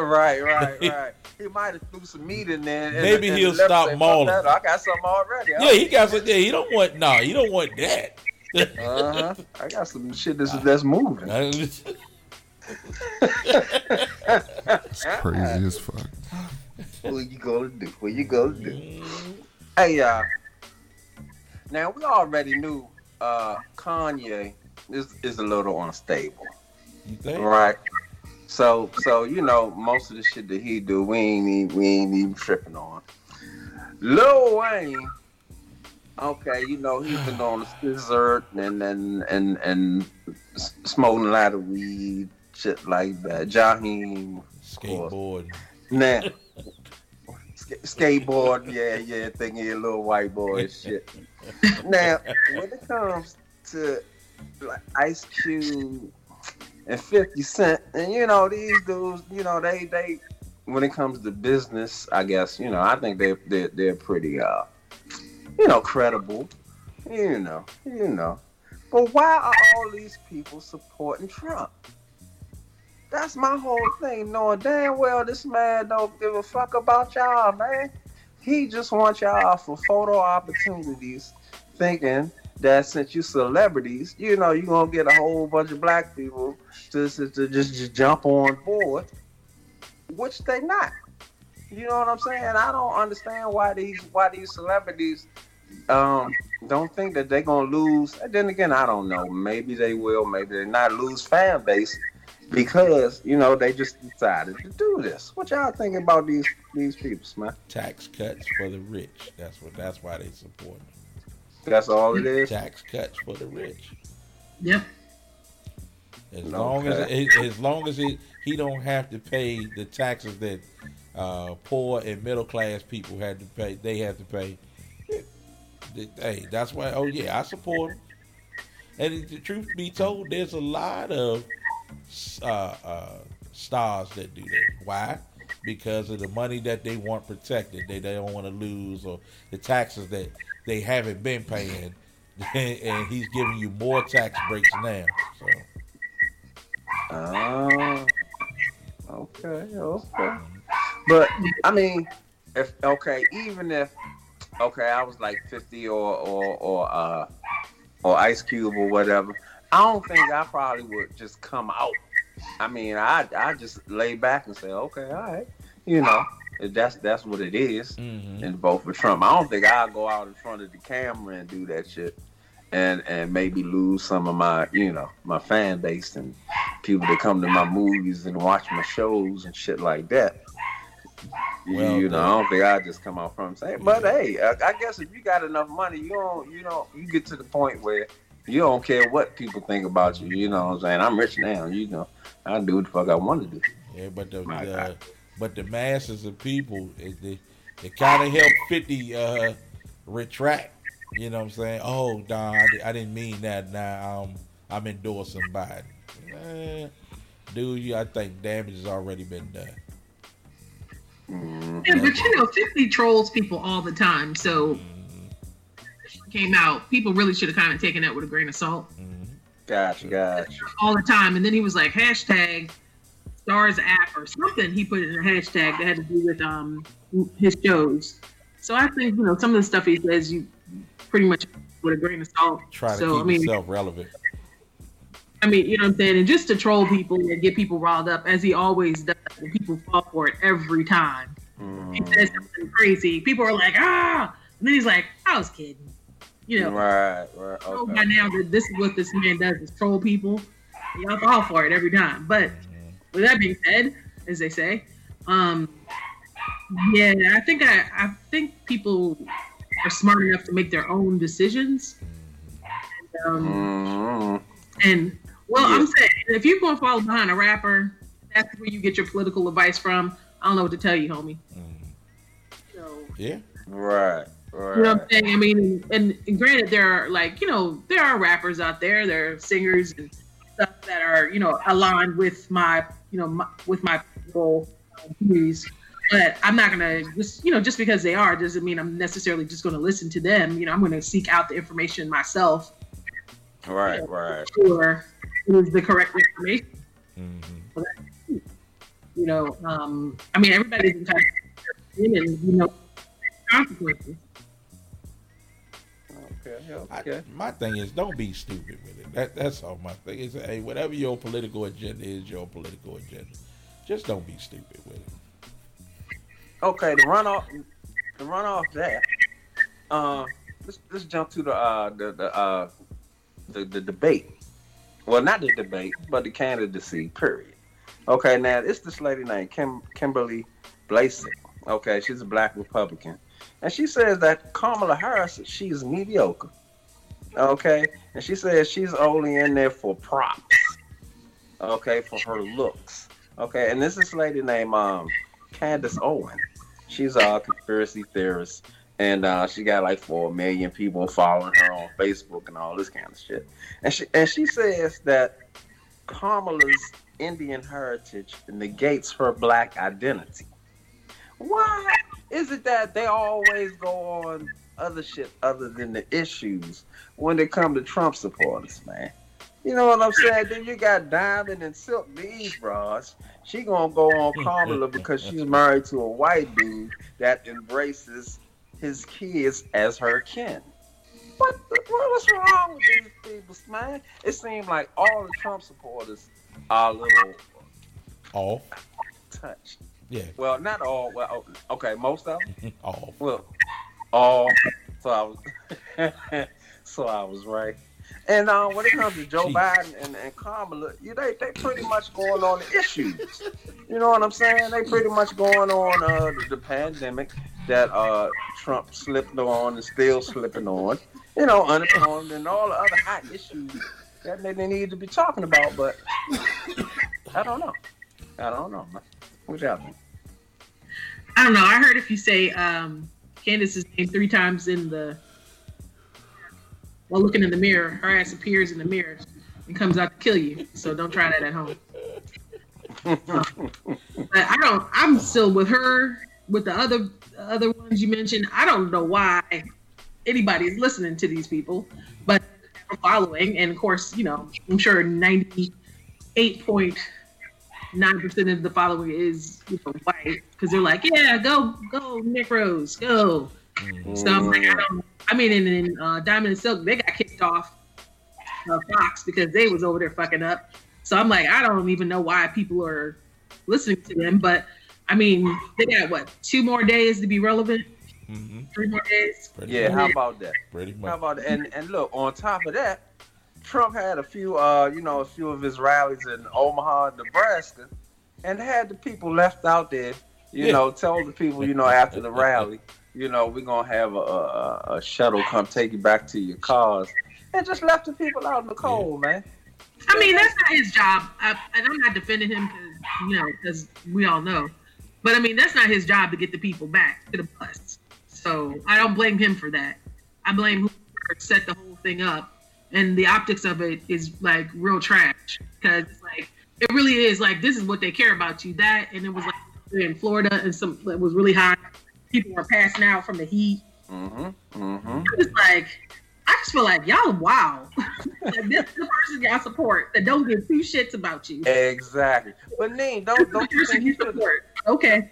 Right, right, right. He might have threw some meat in there. and- Maybe and he'll the stop say, mauling." I got some already. Yeah, he got some. Yeah, he don't want. No, he don't want that. Uh huh. I got some shit that's that's moving. It's crazy as fuck. What you gonna do? What you gonna do? Hey, uh, now we already knew uh Kanye is is a little unstable, You think? right? So, so you know, most of the shit that he do, we ain't even, we ain't even tripping on. Lil Wayne, okay, you know he's been on the dessert and and and and smoking a lot of weed, shit like that. Jaheim, Skateboard. Nah. Sk- skateboard, yeah, yeah, you're a little white boy shit. now, when it comes to like Ice Cube and 50 Cent, and you know, these dudes, you know, they they when it comes to business, I guess, you know, I think they they're, they're pretty uh you know, credible. You know, you know. But why are all these people supporting Trump? That's my whole thing, knowing damn well this man don't give a fuck about y'all, man. He just wants y'all for photo opportunities, thinking that since you celebrities, you know, you're gonna get a whole bunch of black people to, to, to just, just jump on board, which they not. You know what I'm saying? I don't understand why these why these celebrities um don't think that they're gonna lose. And then again, I don't know. Maybe they will, maybe they not lose fan base because you know they just decided to do this. What y'all think about these these people, man? Tax cuts for the rich. That's what. That's why they support him. That's all it is. Tax cuts for the rich. Yep. As long as it, as long as it, he don't have to pay the taxes that uh, poor and middle class people had to pay. They have to pay. Hey, that's why. Oh yeah, I support him. And the truth be told, there's a lot of uh, uh, stars that do that. Why? Because of the money that they want protected, they, they don't want to lose, or the taxes that they haven't been paying. and he's giving you more tax breaks now. So Oh, okay, okay. But I mean, if okay, even if okay, I was like fifty or or or uh or Ice Cube or whatever, I don't think I probably would just come out. I mean, I I just lay back and say, okay, all right, you know, that's that's what it is, mm-hmm. and vote for Trump. I don't think I'll go out in front of the camera and do that shit. And, and maybe lose some of my you know my fan base and people that come to my movies and watch my shows and shit like that. Well, you know, I don't think I just come out from saying, but hey, I, I guess if you got enough money, you don't, you know, you get to the point where you don't care what people think about you. You know what I'm saying? I'm rich now. You know, I do what the fuck I want to do. yeah, but the, the but the masses of people, it, they, it kind of helped Fifty uh, retract. You know what I'm saying? Oh, Don, I, I didn't mean that. Now um, I'm endorsing Biden. Eh, dude, you, I think damage has already been done. Mm-hmm. Yeah, but you know, 50 trolls people all the time. So came out, people really should have kind of taken that with a grain of salt Gotcha, gotcha. all the time. And then he was like, hashtag Starz app or something. He put in a hashtag that had to do with um his shows. So I think, you know, some of the stuff he says you pretty much with a grain of salt. Try to so, keep I mean, himself relevant. I mean, you know what I'm saying? And just to troll people and get people riled up, as he always does, and people fall for it every time. He says something crazy. People are like, ah! And then he's like, I was kidding. You know, Right, right. know Okay. by now that this is what this man does is troll people. Y'all fall for it every time. But with that being said, as they say, um, yeah, I think I, I think people are smart enough to make their own decisions. And, um, Mhm. and well, Yeah. I'm saying if you're going to follow behind a rapper, that's where you get your political advice from. I don't know what to tell you, homie. So, Yeah. Right, right. you know what I'm saying? I mean, and, and granted, there are like you know there are rappers out there, there are singers and stuff that are you know aligned with my you know my, with my political uh, views. But I'm not gonna just you know just because they are doesn't mean I'm necessarily just gonna listen to them. You know, I'm gonna seek out the information myself. Right, right. Sure, it is the correct information. So that's- You know, um, I mean, everybody's entitled to opinion and you know consequences. Okay, okay. my thing is, don't be stupid with it. That, that's all my thing is. Hey, whatever your political agenda is, your political agenda. Just don't be stupid with it. Okay, the runoff, the runoff that, uh, let's let's jump to the uh the the uh the, the debate. Well, not the debate, but the candidacy. Period. Okay, now it's this lady named Kim Kimberly Blasek. Okay, she's a black Republican, and she says that Kamala Harris she's mediocre. Okay, and she says she's only in there for props. Okay, for her looks. Okay, and this is lady named um Candace Owen. She's a conspiracy theorist, and uh, she got like four million people following her on Facebook and all this kind of shit. And she and she says that Kamala's Indian heritage negates her black identity. Why is it that they always go on other shit other than the issues when they come to Trump supporters, man? You know what I'm saying? Then you got Diamond and Silk, these bras. She gonna go on Kamala because she's married to a white dude that embraces his kids as her kin. What, the, what what's wrong with these people, man? It seems like all the Trump supporters are a little Off. touched. Yeah. Well, not all. Well, okay, most of them. Off. Well, all. So I was. so I was right. And uh, when it comes to Joe Biden and, and Kamala, you they they pretty much going on the issues. You know what I'm saying? They pretty much going on uh, the, the pandemic that uh, Trump slipped on and still slipping on. You know, unemployment and all the other hot issues that they need to be talking about. But I don't know. I don't know. What y'all think? I don't know. I heard if you say um, Candace's name three times in the while looking in the mirror, her ass appears in the mirror and comes out to kill you. So don't try that at home. But I don't. I'm still with her. With the other other ones you mentioned, I don't know why anybody is listening to these people, but following, and of course, you know, I'm sure 98.9 percent of the following is you know, white because they're like, yeah, go, go, Nick Rose, go. So I'm like, I don't. I mean, in, in uh, Diamond and Silk, they got kicked off uh, Fox because they was over there fucking up. So I'm like, I don't even know why people are listening to them. But I mean, they got what two more days to be relevant? Three more days. Yeah, how about that? Pretty How about that? And and look, on top of that, Trump had a few uh, you know, a few of his rallies in Omaha, Nebraska, and had the people left out there, you Yeah. know, told the people, you know, after the rally, you know, we're gonna have a, a, a shuttle come take you back to your cars. And just left the people out in the cold, man. I mean, that's not his job, I, and I'm not defending him because you know, because we all know. But I mean, that's not his job to get the people back to the bus. So I don't blame him for that. I blame who set the whole thing up, and the optics of it is like real trash because like it really is like this is what they care about you. That and it was like in Florida and some it was really hot. People were passing out from the heat. Mm-hmm. Mm-hmm. I was like, I just feel like y'all wow. like, this is the person y'all support that don't give two shits about you. Exactly. But Neen, don't don't you think he should Okay.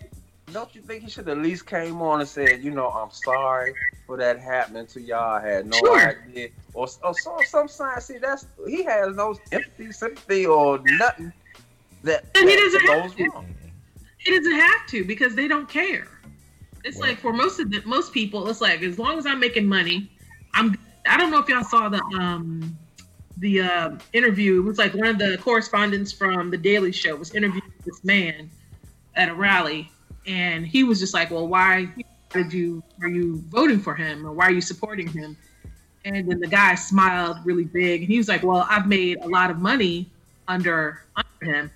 Don't you think he should at least came on and said, you know, I'm sorry for that happening to y'all. I had no Sure. idea. Or, or some some sign. See, that's he has no empathy, sympathy, or nothing that, And he doesn't have goes to. wrong. He doesn't have to because they don't care. It's like for most of the most people, it's like as long as I'm making money, I'm. I don't know if y'all saw the um the uh, interview. It was like one of the correspondents from the Daily Show was interviewing this man at a rally, and he was just like, "Well, why did you are you voting for him, or why are you supporting him?" And then the guy smiled really big, and he was like, "Well, I've made a lot of money under under him."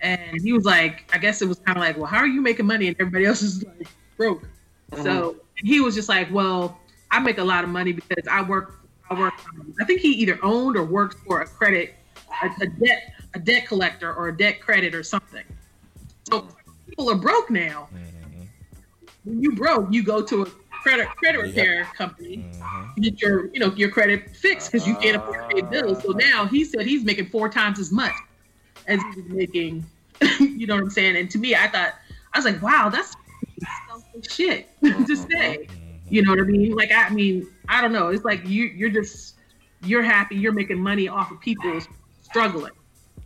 And he was like, I guess it was kind of like, well, how are you making money and everybody else is like broke? Uh-huh. So he was just like, well, I make a lot of money because I work. I work. I think he either owned or worked for a credit, a, a debt, a debt collector or a debt credit or something. So people are broke now. Mm-hmm. When you broke, you go to a credit credit repair company, mm-hmm. get your you know your credit fixed because you can't uh-huh. afford to pay bills. So now he said he's making four times as much as he was making. you know what I'm saying? And to me, I thought I was like, wow, that's selfish shit to uh-huh. say. Mm-hmm. You know what I mean? Like I mean, I don't know. It's like you you're just you're happy you're making money off of people struggling.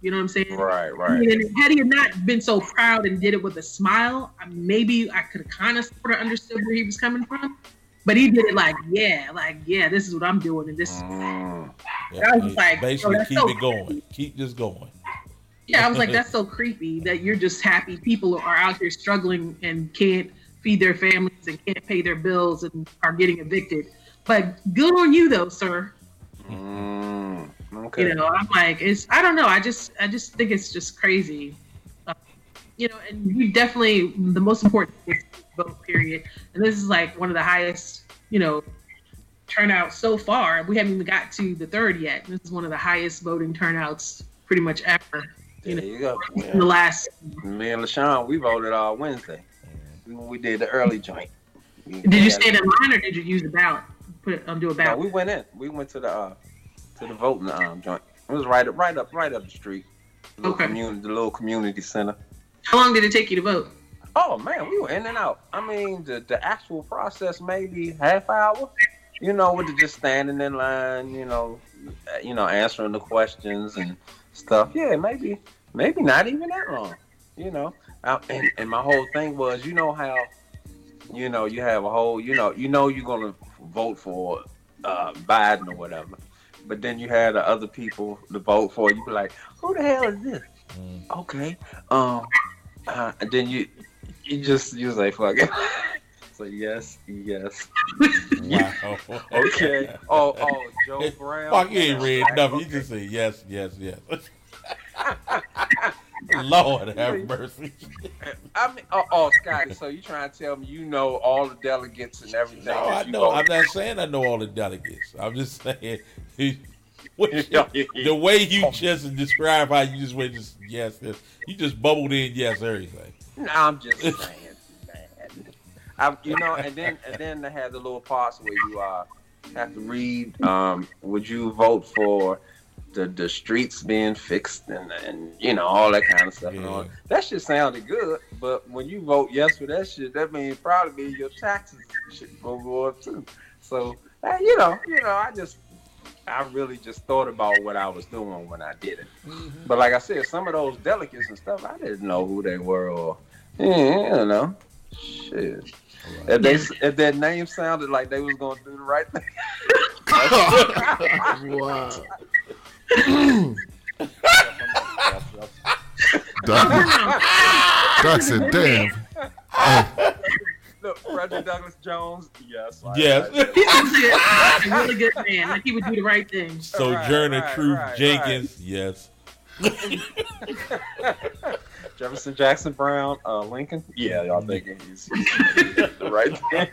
You know what I'm saying? Right, right. mean, had he not been so proud and did it with a smile, maybe I could have kind of sort of understood where he was coming from. But he did it like, yeah, like, yeah, this is what I'm doing, and this. Mm. I was like, basically oh, keep so it going. Keep this going. Yeah, I was like, that's so creepy that you're just happy people are out here struggling and can't feed their families and can't pay their bills and are getting evicted. But good on you though, sir. Mm. Okay. You know, I'm like, it's I don't know. I just I just think it's just crazy. Uh, you know, and you definitely the most important thing is vote period. And this is like one of the highest, you know, turnout so far. We haven't even got to the third yet. This is one of the highest voting turnouts pretty much ever. You There know, you go. in the last Me and LaShawn, we voted all Wednesday. We, we did the early joint. We- Did you we stand in line or did you use the ballot? Put it, um, do a No, ballot. we went in. We went to the uh, to the voting um, joint. It was right up, right up, right up the street. The little Okay. Community, the little community center. How long did it take you to vote? Oh man, we were in and out. I mean, the the actual process maybe half hour. You know, with the just standing in line. You know, uh, you know, answering the questions and stuff. Yeah, maybe maybe not even that long. You know, Uh, and and my whole thing was, you know how, you know, you have a whole, you know, you know, you're gonna vote for uh, Biden or whatever. But then you had the other people to vote for. You be like, who the hell is this? Okay. Um. Uh, and then you you just you was like fuck it. so yes, yes. Wow. Okay. Oh, oh, Joe Brown. Fuck, you ain't read nothing. You just say yes, yes, yes. Lord have mercy. I mean, oh, oh, Scotty. So you trying to tell me you know all the delegates and everything? No, I know. I'm not saying I know all the delegates. I'm just saying the way you just describe how you just went just yes, yes. You just bubbled in yes everything. No, I'm just saying, man. I, you know, and then and then they have the little parts where you uh have to read. Um, would you vote for the the streets being fixed and and you know all that kind of stuff? And all. That shit sounded good, but when you vote yes for that shit, that means probably your taxes should go go up too. So uh, you know, you know, I just I really just thought about what I was doing when I did it. Mm-hmm. But like I said, some of those delegates and stuff, I didn't know who they were or yeah, you know. Shit. If they if their name sounded like they was gonna do the right thing. wow. Doc, Doc said, damn. Hey, Look, Frederick Douglass Jones, yes. I- Yes. He's a really good man. Like he would do the right thing. Sojourner right, Truth right, Jenkins, yes. Jefferson Jackson Brown, uh, Lincoln. Yeah, y'all thinking he's, he's the right thing.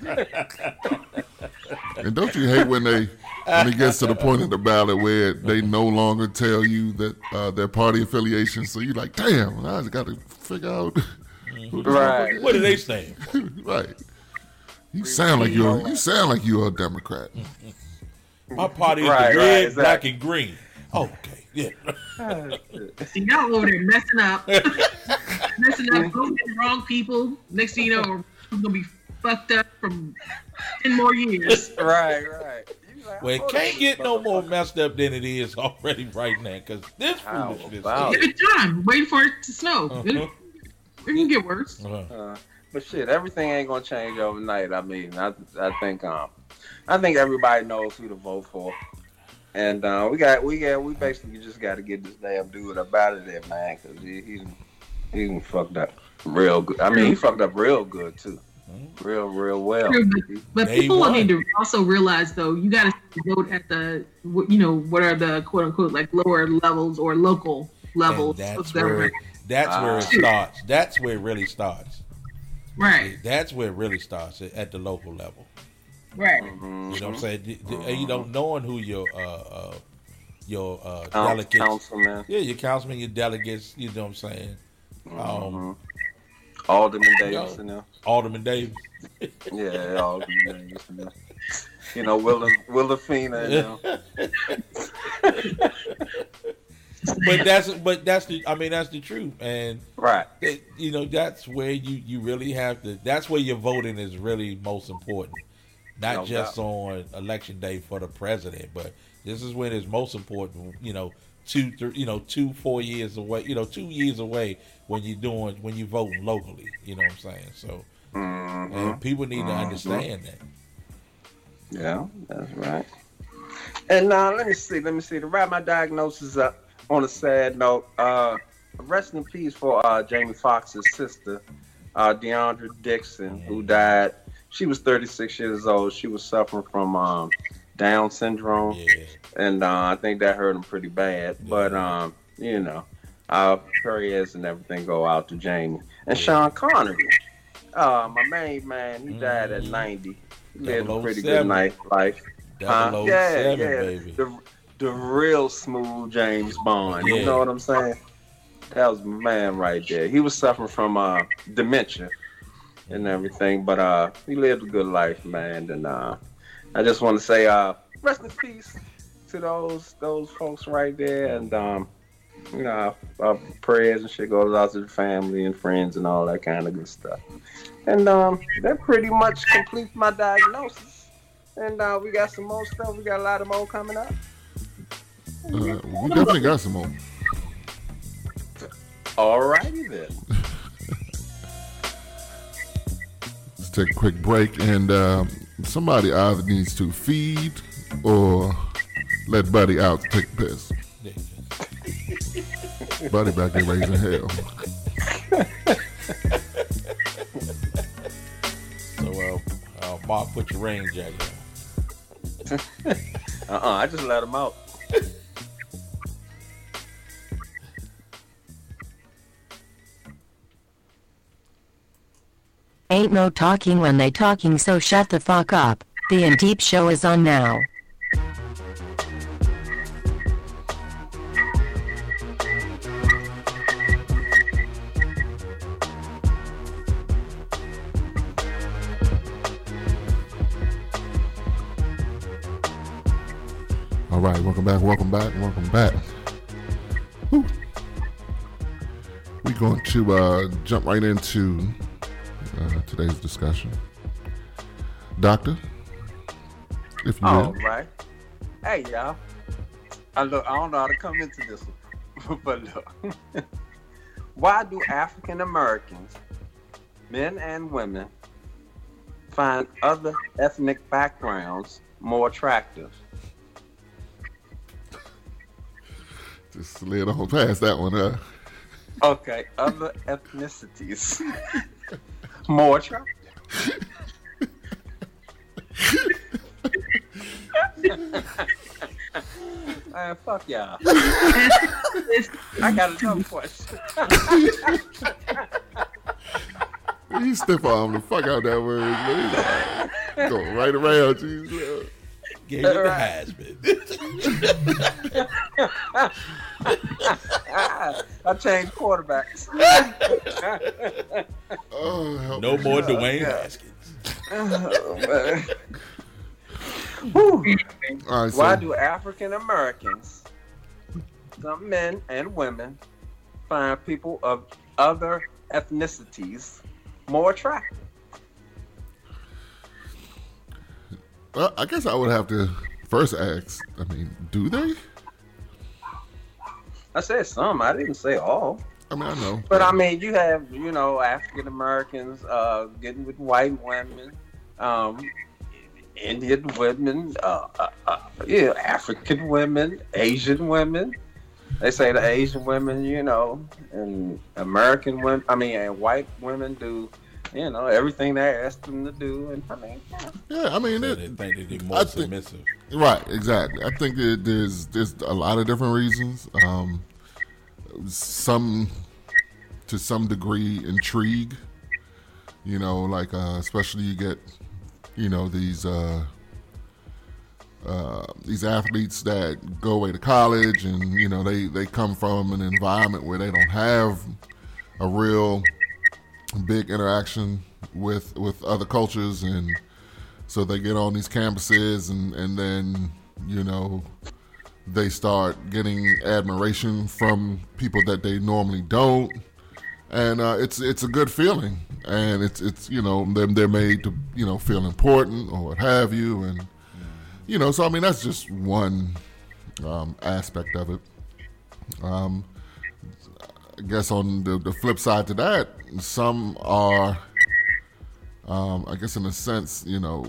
and don't you hate when they when it gets to the point of the ballot where they no longer tell you that uh, their party affiliation? So you're like, damn, I just got to figure out who the Right. What do they is." say? right. You sound like you're you sound like you're a Democrat. My party is Right, the right, red, exactly. black, and green. Okay, yeah. See, y'all over there messing up, messing up, voting the wrong people. Next thing you know, we're gonna be fucked up from ten more years. right, right. Like, Well, it can't get no more messed up than it is already right now, because this How foolishness. Give it time. Wait for it to snow. It, it can get worse. Uh, Uh, but shit, everything ain't gonna change overnight. I mean, I I think um, I think everybody knows who to vote for, and uh, we got we got we basically just got to get this damn dude up out of there, man, because he he he done fucked up real good. I mean, he fucked up real good too, real real well. True, but, but people one. need to also realize, though, you got to vote at the, you know, what are the quote unquote like lower levels or local and levels that's of where government. that's where it Ah. starts. That's where it really starts. Right, That's where it really starts at- at the local level. right. You Mm-hmm. know what I'm saying? D- d- You don't knowing who your uh, uh, your uh, Coun- delegates, councilman, yeah, your councilman, your delegates. You know what I'm saying? Um, Mhm. Alderman Davis, and them. Alderman Davis. yeah, Alderman Davis, and them. You know, Willa Willa Fina, and them. But that's but that's the I mean that's the truth, and right. it, you know that's where you you really have to. That's where your voting is really most important, not No just doubt. on election day for the president, but this is when it's most important. You know, two three, you know two four years away. You know, two years away when you're doing when you're voting locally. You know what I'm saying? So Mhm. and people need to Mhm. understand that. Yeah, that's right. And now let me see, let me see. To wrap my diagnosis up on a sad note, uh, rest in peace for uh, Jamie Foxx's sister, uh, DeOndra Dixon, who died. She was 36 years old. She was suffering from um, Down syndrome, Yeah, and uh, I think that hurt him pretty bad. But um, you know, our prayers and everything go out to Jamie and Sean Connery. Uh, my main man, he died at Mhm. 90. He lived a pretty good night, life. Huh? Yeah, 07, yeah. baby. The the real smooth James Bond. Yeah. You know what I'm saying? That was man right there. He was suffering from uh, dementia and everything, but uh, he lived a good life, man. And uh, I just want to say, uh, rest in peace to those those folks right there, and um, you know, our prayers and shit goes out to the family and friends and all that kind of good stuff. And um, that pretty much completes my diagnosis. And uh, we got some more stuff. We got a lot of more coming up. Uh, we definitely got some more. Alrighty then. Let's take a quick break, and um, somebody either needs to feed or let Buddy out to take a piss. Buddy back there raising hell. So, uh, uh, Mark, put your rain jacket on. Uh-uh, I just let him out. Ain't no talking when they talking, so shut the fuck up. The In Deep Show is on now. All right, welcome back, welcome back, welcome back. Whew. We're going to uh, jump right into uh, today's discussion. Doctor, if you All will. right. Hey, y'all. I look. I don't know how to come into this one, but look. Why do African Americans, men and women, find other ethnic backgrounds more attractive? Just slid on past that one. Uh, Okay, other ethnicities more attractive. Uh, man, fuck y'all. I got a another question. he stiff arm the fuck out that word. Man. Go right around you. Gave it the Right. Heisman. I changed quarterbacks. Oh, No me. more Dwayne Haskins. Oh, man. Whew. Why so- do African Americans, some men and women, find people of other ethnicities more attractive? I guess I would have to first ask. I mean, do they? I said some. I didn't say all. I mean, I know. But I mean, you have you know African Americans uh, getting with white women, um, Indian women, uh, uh, uh, yeah, African women, Asian women. They say the Asian women, you know, and American women. I mean, and white women do, you know, everything they ask them to do. And I mean, Yeah, I mean, So it, they think they're more I think- submissive. Right, exactly. I think that there's there's a lot of different reasons. Um, some to some degree intrigue. You know, like uh, especially you get, you know, these uh, uh, these athletes that go away to college and you know they they come from an environment where they don't have a real big interaction with with other cultures and so they get on these campuses and and then you know they start getting admiration from people that they normally don't. And uh, it's it's a good feeling and it's it's you know them they're made to you know feel important or what have you and you know so I mean that's just one um, aspect of it. Um, I guess on the, the flip side to that some are um, I guess in a sense, you know,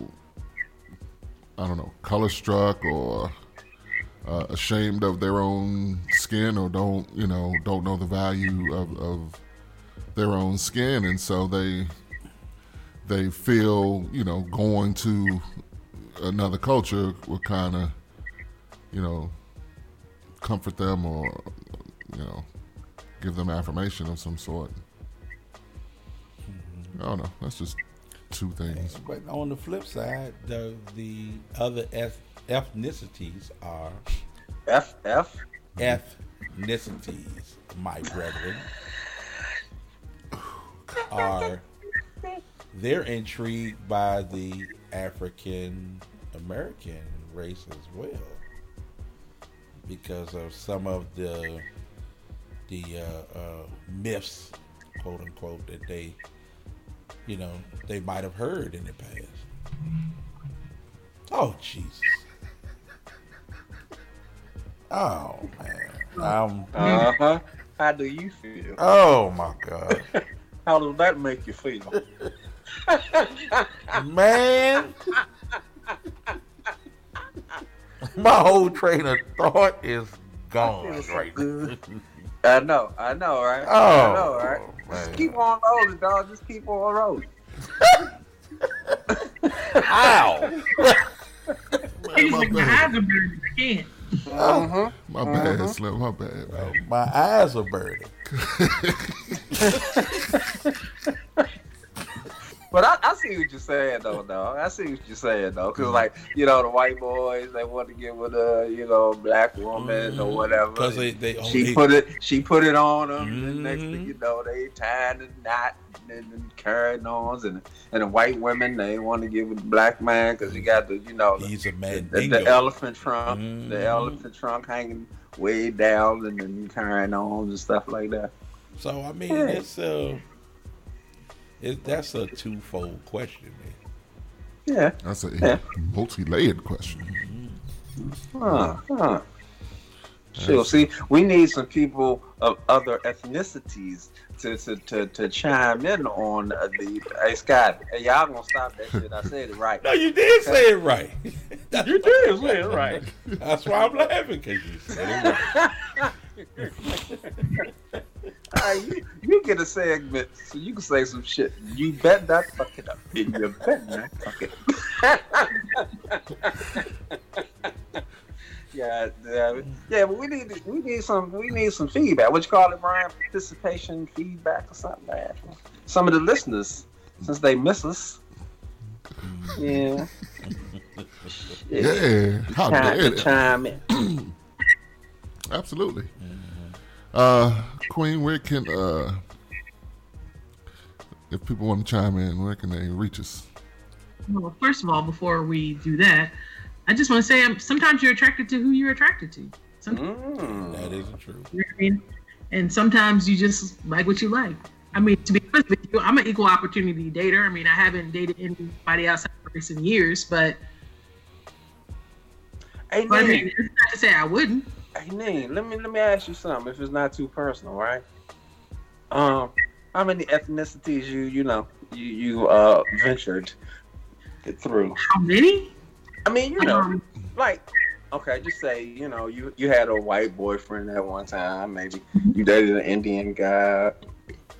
I don't know, color struck or uh, ashamed of their own skin or don't, you know, don't know the value of, of their own skin, and so they they feel, you know, going to another culture would kind of, you know, comfort them or, you know, give them affirmation of some sort. I don't know. That's just two things. But on the flip side, the the other eth- ethnicities are F F ethnicities, my brethren, are they're intrigued by the African American race as well because of some of the the uh, uh, myths, quote unquote, that they you know they might have heard in the past. Oh Jesus! Oh man! Um, Uh huh. How do you feel? Oh my God, How does that make you feel? man! My whole train of thought is gone right now. I know, I know, right? Oh, I know, right? Just keep on rolling, dog. Just keep on rolling. Ow! He's like, my eyes are burning. I can't. Uh-huh. My bad, Slim. My bad. Man. My eyes are burning. But I, I see what you're saying though, dog. I see what you're saying though, because like you know the white boys they want to get with a you know black woman or mm-hmm. whatever. 'Cause they- they she only- put it she put it on them. And next thing mm-hmm. you know, they tying the knot and, and carrying on, and and the white women they want to get with the black man because he got the you know the, He's a man. the, the elephant trunk, the mm-hmm. elephant trunk hanging way down and then carrying on and stuff like that. So I mean, Yeah. it's uh, it, that's a twofold question, man. Yeah. That's a Yeah. multi-layered question. Huh, huh. Sure. See, we need some people of other ethnicities to to, to, to chime in on uh, the. Hey, Scott, hey, y'all gonna stop that shit? I said it right. No, you did say it right. you did say it right. That's why I'm laughing because you said it right. All right, you, you get a segment so you can say some shit. You bet not fuck it up. You bet not fuck it up. yeah, yeah, yeah, but we need we need some we need some feedback. What you call it, Brian? Participation feedback or something like that. Some of the listeners, since they miss us. Yeah. Yeah, how Chime- dare they? chime in. Absolutely. Uh, Queen, where can uh, if people want to chime in, where can they reach us? Well, first of all, before we do that, I just want to say um, sometimes you're attracted to who you're attracted to. Sometimes, That isn't true. you know I mean? And sometimes you just like what you like. I mean, to be honest with you, I'm an equal opportunity dater. I mean, I haven't dated anybody outside of race in years, but, Hey, but I mean, it's not to say I wouldn't. Hey, Nene, let me let me ask you something. If it's not too personal, right? Um, how many ethnicities you you know you you uh ventured through? How many? I mean, you know, Um, like okay, just say you know you you had a white boyfriend at one time, maybe you dated an Indian guy,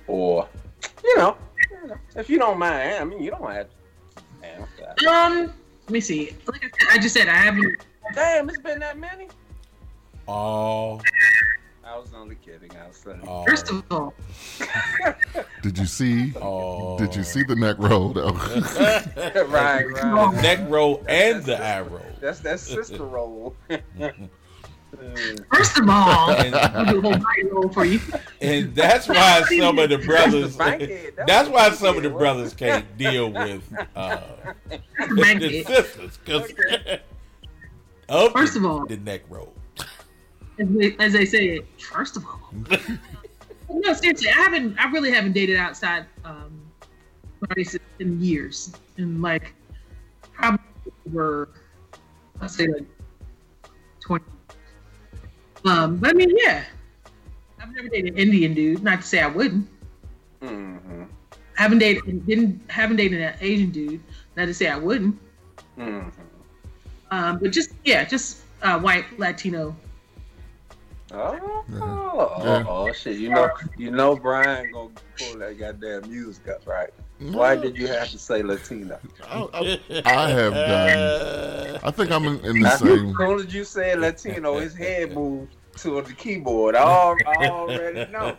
or you know, you know, if you don't mind, I mean, you don't have. Damn, Um, let me see. Like I, said, I just said, I haven't. damn, it's been that many. Oh, I was only kidding. I was saying. oh, First of all, Did you see? oh. Did you see the neck roll though? right, right. The neck roll and the eye roll. That's that sister roll. first of all, And- I'll do a whole body roll for you. And that's why some of the brothers. That's That's why some of the brothers can't deal with uh, That's the the sisters because of First of all- the neck roll. As they, as they say, first of all. no, seriously, I haven't. I really haven't dated outside um, races in years, and like probably over, let's say like twenty. Um, but I mean, yeah, I've never dated an Indian dude. Not to say I wouldn't. Mm-hmm. haven't dated didn't haven't dated an Asian dude. Not to say I wouldn't. Mm-hmm. Um, but just yeah, just uh, white Latino. Oh, Yeah. oh, oh, shit! You know, you know, Brian gonna pull that goddamn music up, right? Why did you have to say Latino? I, I- I have done. I think I'm in, in the Now, same. As soon as you said Latino, his head moved to the keyboard. I, al- I already know.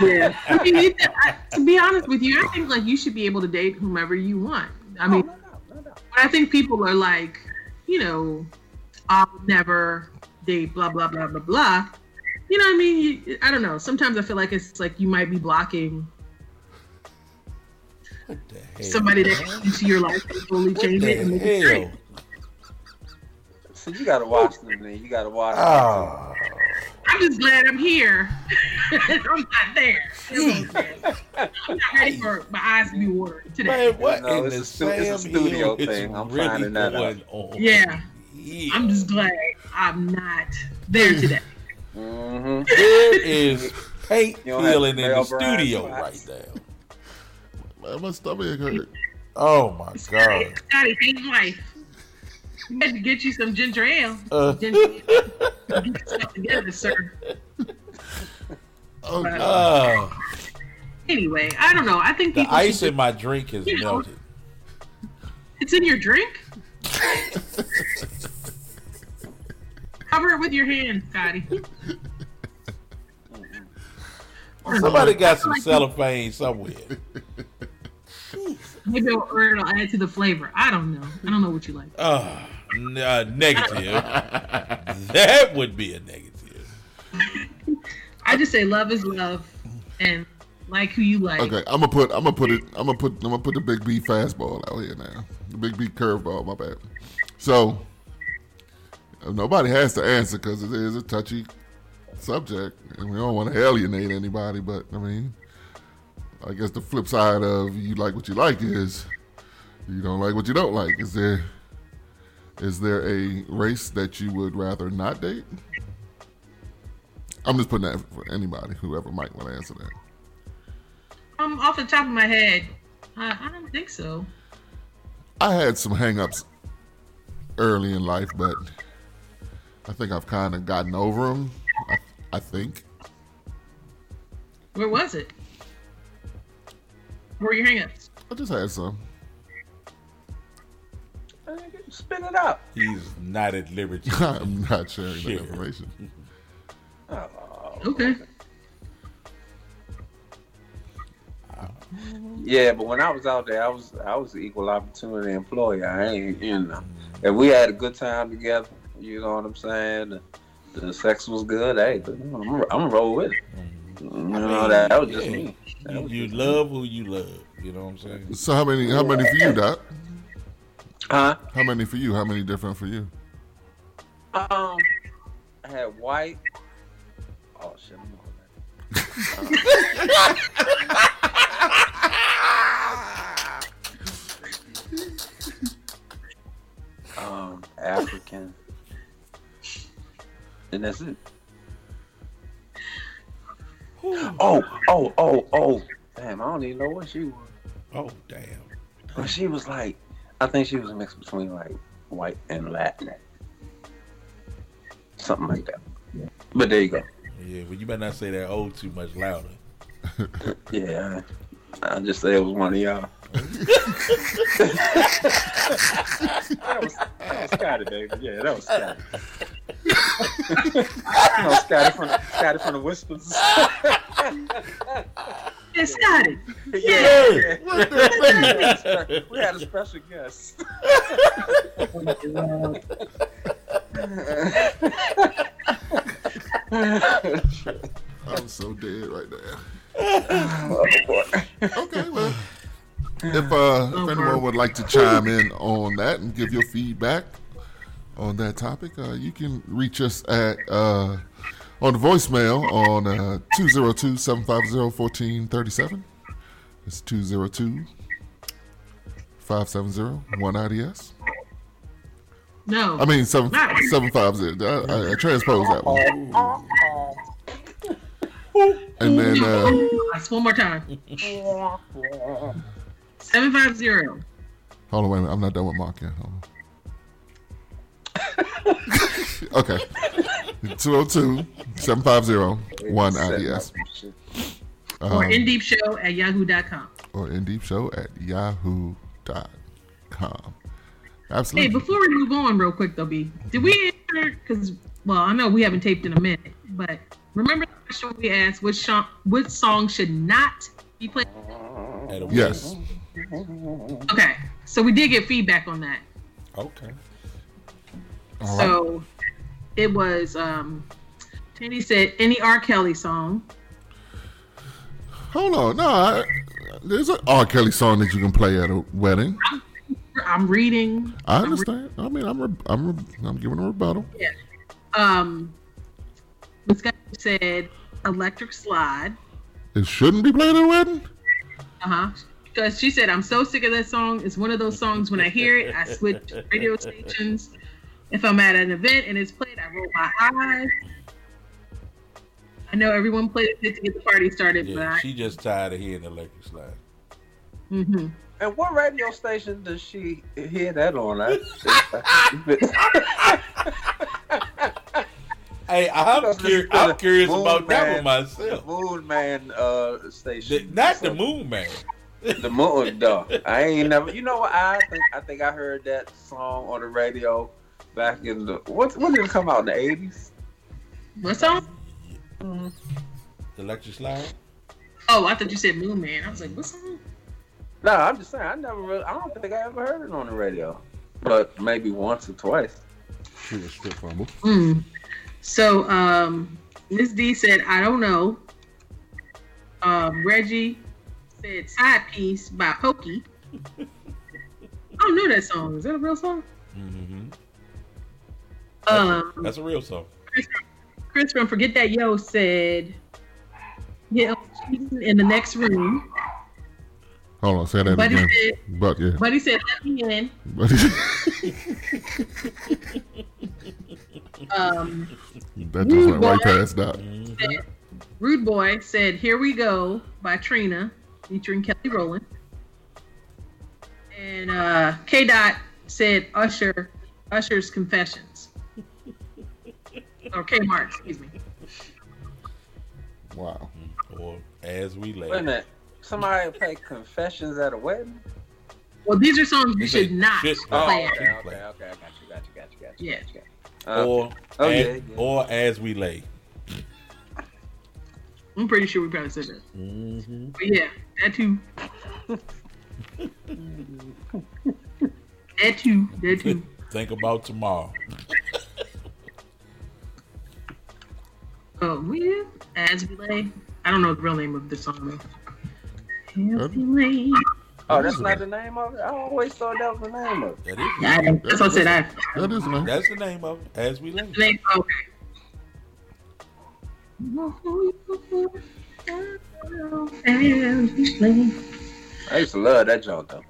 Yeah. I mean, it- I- to be honest with you, I think like you should be able to date whomever you want. I mean, but I think people are like, you know, I'll never date blah blah blah blah blah. You know what I mean? You, I don't know. Sometimes I feel like it's like you might be blocking somebody that comes into your life and fully change it and make it great. So you gotta watch them, man. You gotta watch Oh. I'm just glad I'm here. I'm not there. Hmm. I'm not ready for my eyes to be watered today. Man, what No, in it's the a stu- it's a studio thing. I'm really finding that out. on? Yeah. Yeah. I'm just glad I'm not there today. Mm-hmm. There is paint You feeling in the studio spots. right now. Man, my stomach hurt. Oh my god. Scotty, ain't wife. You had to get you some ginger ale. Uh. Ginger ale. Get yourself together, sir. Oh, But, Uh, anyway, I don't know. I think the ice in my drink has You know. melted. It's in your drink. Cover it with your hand, Scotty. Somebody got some cellophane somewhere. maybe it'll, or it'll add to the flavor. I don't know. I don't know what you like. Uh, n- uh, negative. that would be a negative. I just say love is love, and like who you like. Okay, I'm gonna put I'm gonna put it I'm gonna put I'm gonna put the big B fastball out here now. The big B curveball. My bad. So nobody has to answer because it is a touchy subject, and we don't want to alienate anybody. But I mean, I guess the flip side of you like what you like is you don't like what you don't like. Is there is there a race that you would rather not date? I'm just putting that for anybody, whoever might want to answer that. Um, off the top of my head, I, I don't think so. I had some hangups early in life, but I think I've kind of gotten over them. I, I think. Where was it? Where were your hangups? I just had some. Uh, spin it out. He's not at liberty. I'm not sharing Share. that information. Oh. Okay. Yeah, but when I was out there, I was I was an equal opportunity employee. I ain't you know. If we had a good time together, you know what I'm saying. The, the sex was good. Hey, I'm, I'm gonna roll with it. You know that, that was just Yeah. me. That You, was you just love who you love. You know what I'm saying? So how many? How many for you, Doc? Huh? How many for you? How many different for you? Um, I had white. Oh shit! I'm going and that's it. Oh, oh, oh, oh! Damn, I don't even know what she was. Oh damn! But she was like, I think she was a mix between like white and Latin, something like that. But there you go. Yeah, but you better not say that "oh" too much louder. Yeah, I just say it was one of y'all. that was that was Scotty, baby. Yeah, that was Scotty. you know, Scotty from the, Scotty from the Whispers. Yeah, Scotty. yeah, Yeah. yeah. we had a special guest. I'm so dead right there. okay, well, if uh, if anyone would like to chime in on that and give your feedback on that topic, uh, you can reach us at uh, on the voicemail on uh, 202-750-1437. It's 202 570 1IDS. No. I mean, seven, Not- 750. I, I, I transposed that one. And then, uh, That's one more time. Seven five zero. hold on, wait a minute. I'm not done with Mark yet. Hold on. okay. 202 750 1IDS. or Um, indeepshow at yahoo.com. or indeepshow at yahoo.com. Hey, Absolutely. before we move on, real quick though, B, did we answer? Because well, I know we haven't taped in a minute, but remember the question we asked: which song, which song should not be played? At a Yes. Okay, so we did get feedback on that. Okay. All right. So it was um Tandy said any R. Kelly song. Hold on. No, I, there's an R. Kelly song that you can play at a wedding. I'm reading. I understand. I mean, I'm re- I'm re- I'm giving a rebuttal. Yeah. Um this guy said Electric Slide. It shouldn't be played at a wedding. Uh-huh. Because she said, I'm so sick of that song. It's one of those songs when I hear it, I switch radio stations. If I'm at an event and it's played, I roll my eyes. I know everyone plays it to get the party started, but I, she just tired of hearing the electric slide. hmm And what radio station does she hear that on? Hey, I'm, cur- I'm curious Moon about that one myself. Moon Man uh, station. The- not the Moon Man. The Moon Dog. I ain't never. You know what? I think I think I heard that song on the radio back in the what? When did it come out in the eighties? what song? The Electric slide. Oh, I thought you said Moon Man. I was like, what song? No, I'm just saying. I never. Really, I don't think I ever heard it on the radio, but maybe once or twice. She was strip fumble. Mm. So um, Miss D said, I don't know. Um, Reggie said side piece by Pokey. I don't know that song. Is that a real song? Mm-hmm. Um, That's a real song. Chris, Chris from Forget That Yo said, yeah, in the next room. Hold on, say that Buddy again. said- but yeah. But he said, let me in. Buddy. Um, that just went right past that. said- Rude Boy said, Here We Go by Trina, featuring Kelly Rowland. And uh, K Dot said, Usher, Usher's Confessions. Or K Mart, excuse me. Wow. Or as we lay. Wait a minute. Somebody play Confessions at a wedding? Well, these are songs you They say should not shit Oh, play. okay, okay, okay. I got you, got you, got you, got you. Yeah. got you. Uh, or oh, as, yeah, yeah. or as we lay. I'm pretty sure we probably said that. Mm-hmm. But yeah, that too. that too. That too. Think about tomorrow. Oh, yeah. As we lay. I don't know the real name of the song though. As we lay. Oh, that's not the name of it? I always thought that was the name of it. That is. Yeah, I- that's what I said. I, That is man. That's the name of it. As we lay. the name, okay. As we lay. I used to love that joint though.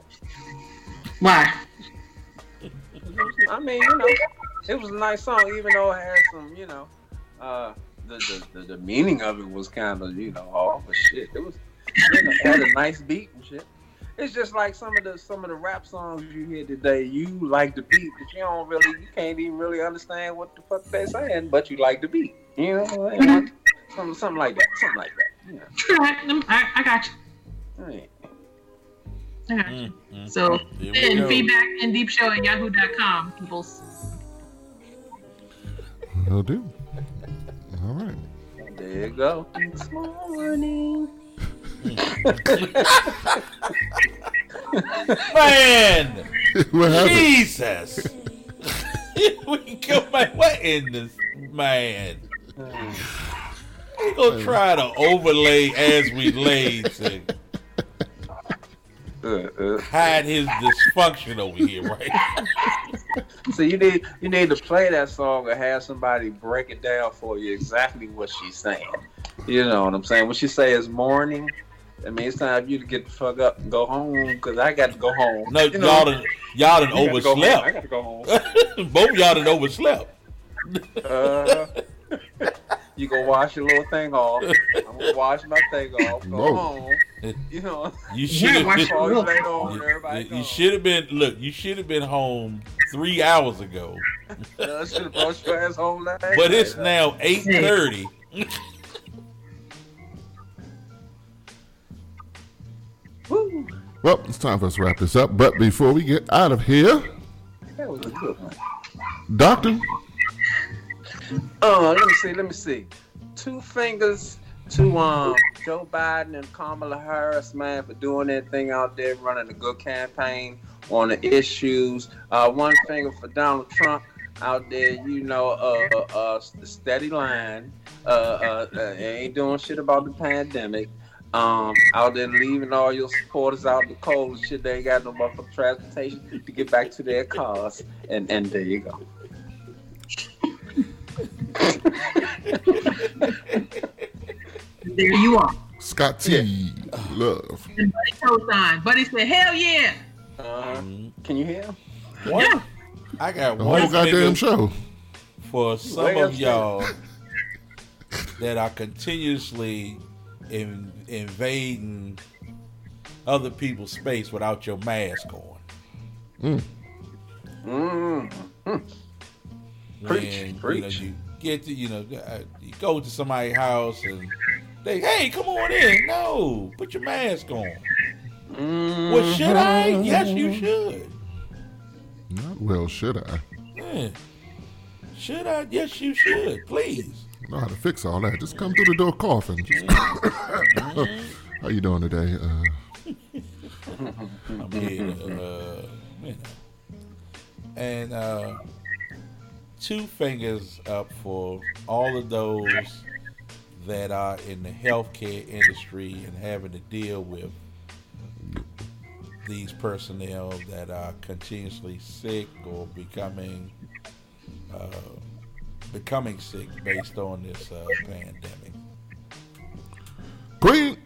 Why? I mean, you know, it was a nice song, even though it had some, you know, uh, the the, the, the meaning of it was kind of, you know, off but shit. It was, you know, had a nice beat and shit. It's just like some of the some of the rap songs you hear today. You like the beat, but you don't really, you can't even really understand what the fuck they're saying, but you like the beat. You know, like, something something like that, something like that. You know. Alright, I, I got you. Right. I got you. Mm, So, Here we send go. feedback and deep show at yahoo.com, peoples. Will do. All right. There you go. This morning. Man! what happened? Jesus! we go, my What in this man? We gonna try to overlay as we lay to. Hide his dysfunction over here, right? So you need you need to play that song or have somebody break it down for you exactly what she's saying. You know what I'm saying? When she says morning, I mean it's time for you to get the fuck up and go home because I got to go home. No, You know, y'all done, y'all done go. I got to go home. Both y'all done overslept. Uh, you go wash your little thing off. I'm gonna wash my thing off. Go Whoa. home. You know, You should have been. all you real laid thing on. You, you should have been. Look, you should have been home three hours ago. I should have brought your ass home last But it's night. now eight thirty. Well, it's time for us to wrap this up. But before we get out of here, That was a good one. Doctor, Uh, let me see, let me see. Two fingers to um Joe Biden and Kamala Harris, man, for doing their thing out there, running a good campaign on the issues. Uh, one finger for Donald Trump out there, you know, uh, uh, uh the steady line. Uh, uh, uh, ain't doing shit about the pandemic. Um, out there leaving all your supporters out in the cold and shit. They ain't got no motherfucking transportation to get back to their cars. And and there you go. There you are. Scott T. Love. And Buddy co-signed. Buddy said, hell yeah. Uh, can you hear? One, I got The one whole goddamn show. for some Way of y'all that are continuously in, invading other people's space without your mask on. Mm. Mm. When, Preach, you, know, preach. you get to, you know, uh, you go to somebody's house and they, hey, come on in. No, put your mask on. Mm. Well, should I? Yes, you should. Not well, should I? Yeah. Should I? Yes, you should. Please. I know how to fix all that. Just come through the door coughing. Just How you doing today? Uh, I'm here uh, you know. And uh, two fingers up for all of those that are in the healthcare industry and having to deal with these personnel that are continuously sick or becoming uh, becoming sick based on this uh, pandemic. Queen.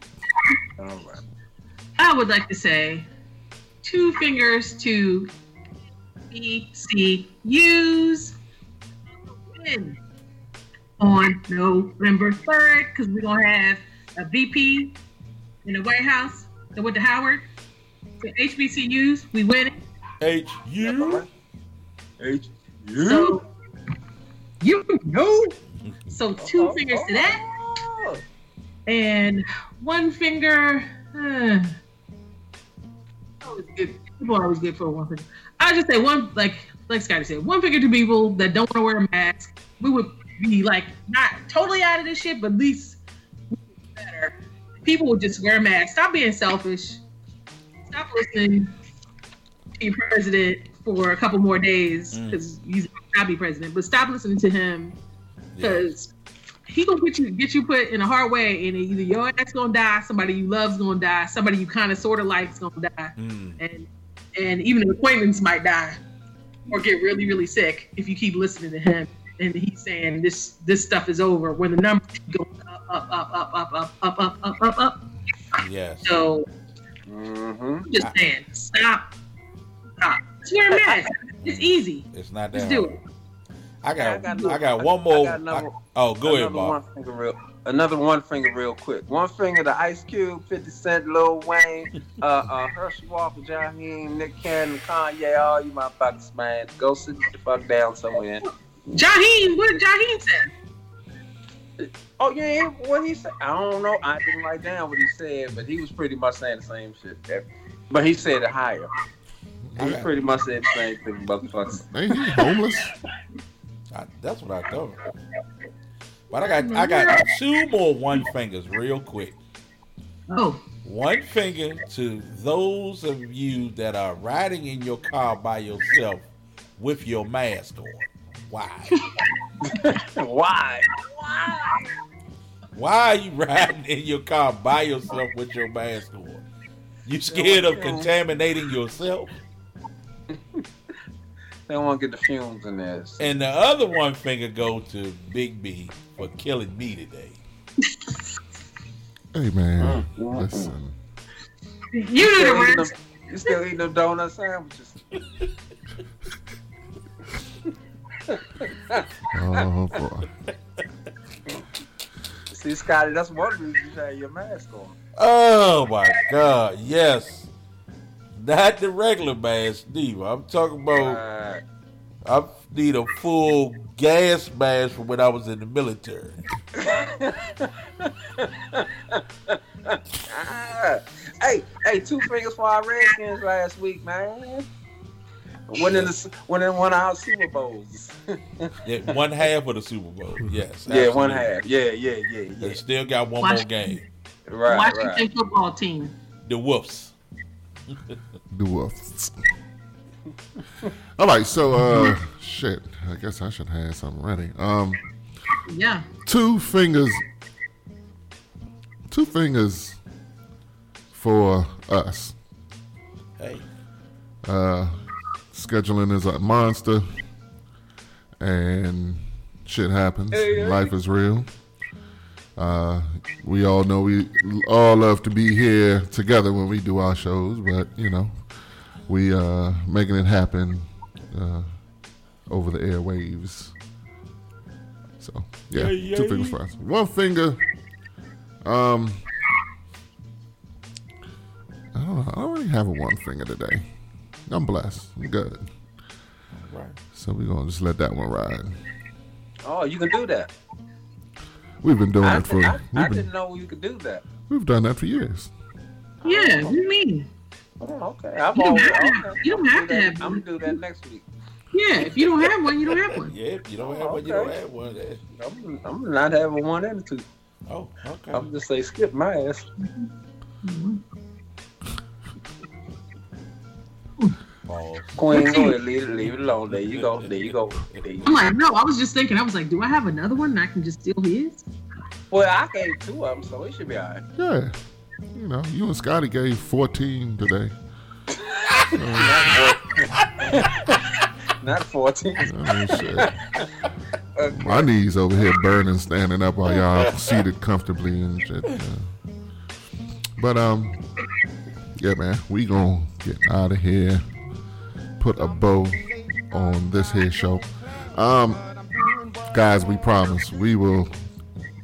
All right. I would like to say two fingers to HBCUs win on November 3rd because we're going to have a VP in the White House that went to Howard. So HBCUs, we win. H U H So you know. So two fingers to that. And one finger. Uh, always good. People are always good for one finger. I just say one, like like Scotty said, one finger to people that don't want to wear a mask. We would be like not totally out of this shit, but at least better. People would just wear masks. Stop being selfish. Stop listening to your president for a couple more days mm. because he's not be president. But stop listening to him because he gonna get you get you put in a hard way, and either your ass gonna die, somebody you love's gonna die, somebody you kind of sort of like's gonna die, mm. and and even an acquaintance might die or get really really sick if you keep listening to him. And he's saying this this stuff is over when the numbers keep going up up up up up up up up up up up. Yes. So Mm-hmm. I'm just saying, stop, stop. Just wear a mask. It's easy. It's not that Just that do it. I got, I got I got another- one I more. got another- I- oh, go ahead, another Bob. one finger real. Another one finger real quick. One finger to Ice Cube, 50 Cent, Lil Wayne, uh, uh, Herschel Walker, Jaheim, Nick Cannon, Kanye, all you motherfuckers, man. Go sit the fuck down somewhere. Jaheim, what did Jaheim say? Oh yeah, what he said? I don't know. I didn't write down what he said, but he was pretty much saying the same shit. there. But he said it higher. He Okay. pretty much said the same thing, motherfuckers. Ain't he homeless? I, that's what I thought. But I got I got two more one fingers real quick. Oh, One finger to those of you that are riding in your car by yourself with your mask on. Why? Why? Why are you riding in your car by yourself with your mask on? You scared of contaminating yourself? They don't want to get the fumes in there. And the other one finger go to Big B for killing me today. Hey man, mm, mm, mm. listen. you knew the still eating rest. them, you still eating them donut sandwiches? Oh boy. See, Scotty, that's one reason you should have your mask on. Oh my God! Yes, not the regular mask, Steve. I'm talking about. I need a full gas mask from when I was in the military. Ah. hey, hey, two fingers for our Redskins last week, man. Winning the winning one of our Super Bowls. Yeah, one half of the Super Bowl. Yes. Yeah, one half. Yeah, yeah, yeah, yeah. They still got one more game. Right, Washington right. football team. The Wolves. The wolves. All right, so uh, shit. I guess I should have something ready. Um, Yeah. two fingers. Two fingers for us. Hey. Uh, scheduling is a monster, and shit happens. Hey, hey. Life is real. Uh, we all know we all love to be here together when we do our shows, but you know, we uh making it happen uh, over the airwaves. So yeah, Yeah, two fingers for us. One finger. Um, I don't know. I don't really have a one finger today. I'm blessed. I'm good. Right. So we're gonna just let that one ride. Oh, you can do that. We've been doing I, it for I, I been, didn't know you could do that. we've done that for years. Yeah. Oh. What do you mean? Oh, okay. I'm You don't always, have to- okay. you don't have do to that- have I'm one. gonna do that next week. Yeah. If you don't have one, you don't have one. Yeah, if you don't have Oh, one, you don't have one. Then. I'm, I'm not having one and a two. Oh, okay. I'm just say skip my ass. Mm-hmm. Queen, go ahead, leave it, leave it alone. There you go. There you go. There you I'm go. like, no, I was just thinking. I was like, do I have another one and I can just steal his? Well, I gave two of them, so it should be all right. Yeah. You know, you and Scotty gave 14 today. Not 14. I mean, shit. My knees over here burning, standing up while y'all seated comfortably and shit. yeah. But um, yeah, man, we gonna get out of here. Put a bow on this here show. Um, guys, we promise we will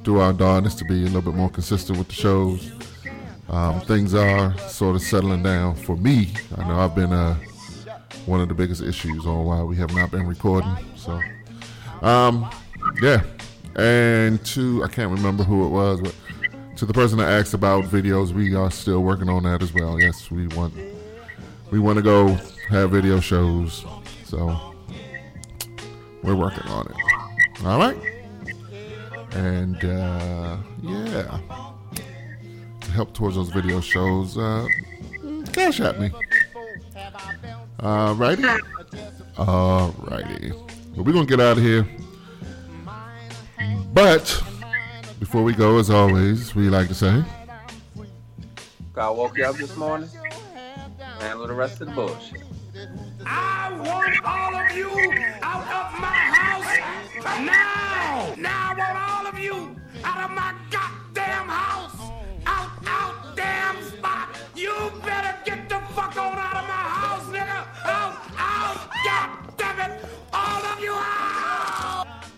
do our darndest to be a little bit more consistent with the shows. Um, things are sort of settling down for me. I know I've been uh, one of the biggest issues on why we have not been recording. So, um, yeah. And to I can't remember who it was, but to the person that asked about videos, we are still working on that as well. Yes, we want we want to go have video shows. So we're working on it. All right. And uh, yeah, to help towards those video shows, uh, cash at me. All righty. All righty. But we're going to get out of here. But before we go, as always, we like to say, God woke you up this morning handle the rest of the bullshit. I want all of you out of my house now! Now I want all of you out of my goddamn house! Out, out, damn spot! You better get the fuck on out of my house, nigga! Out, out, it! All of you out!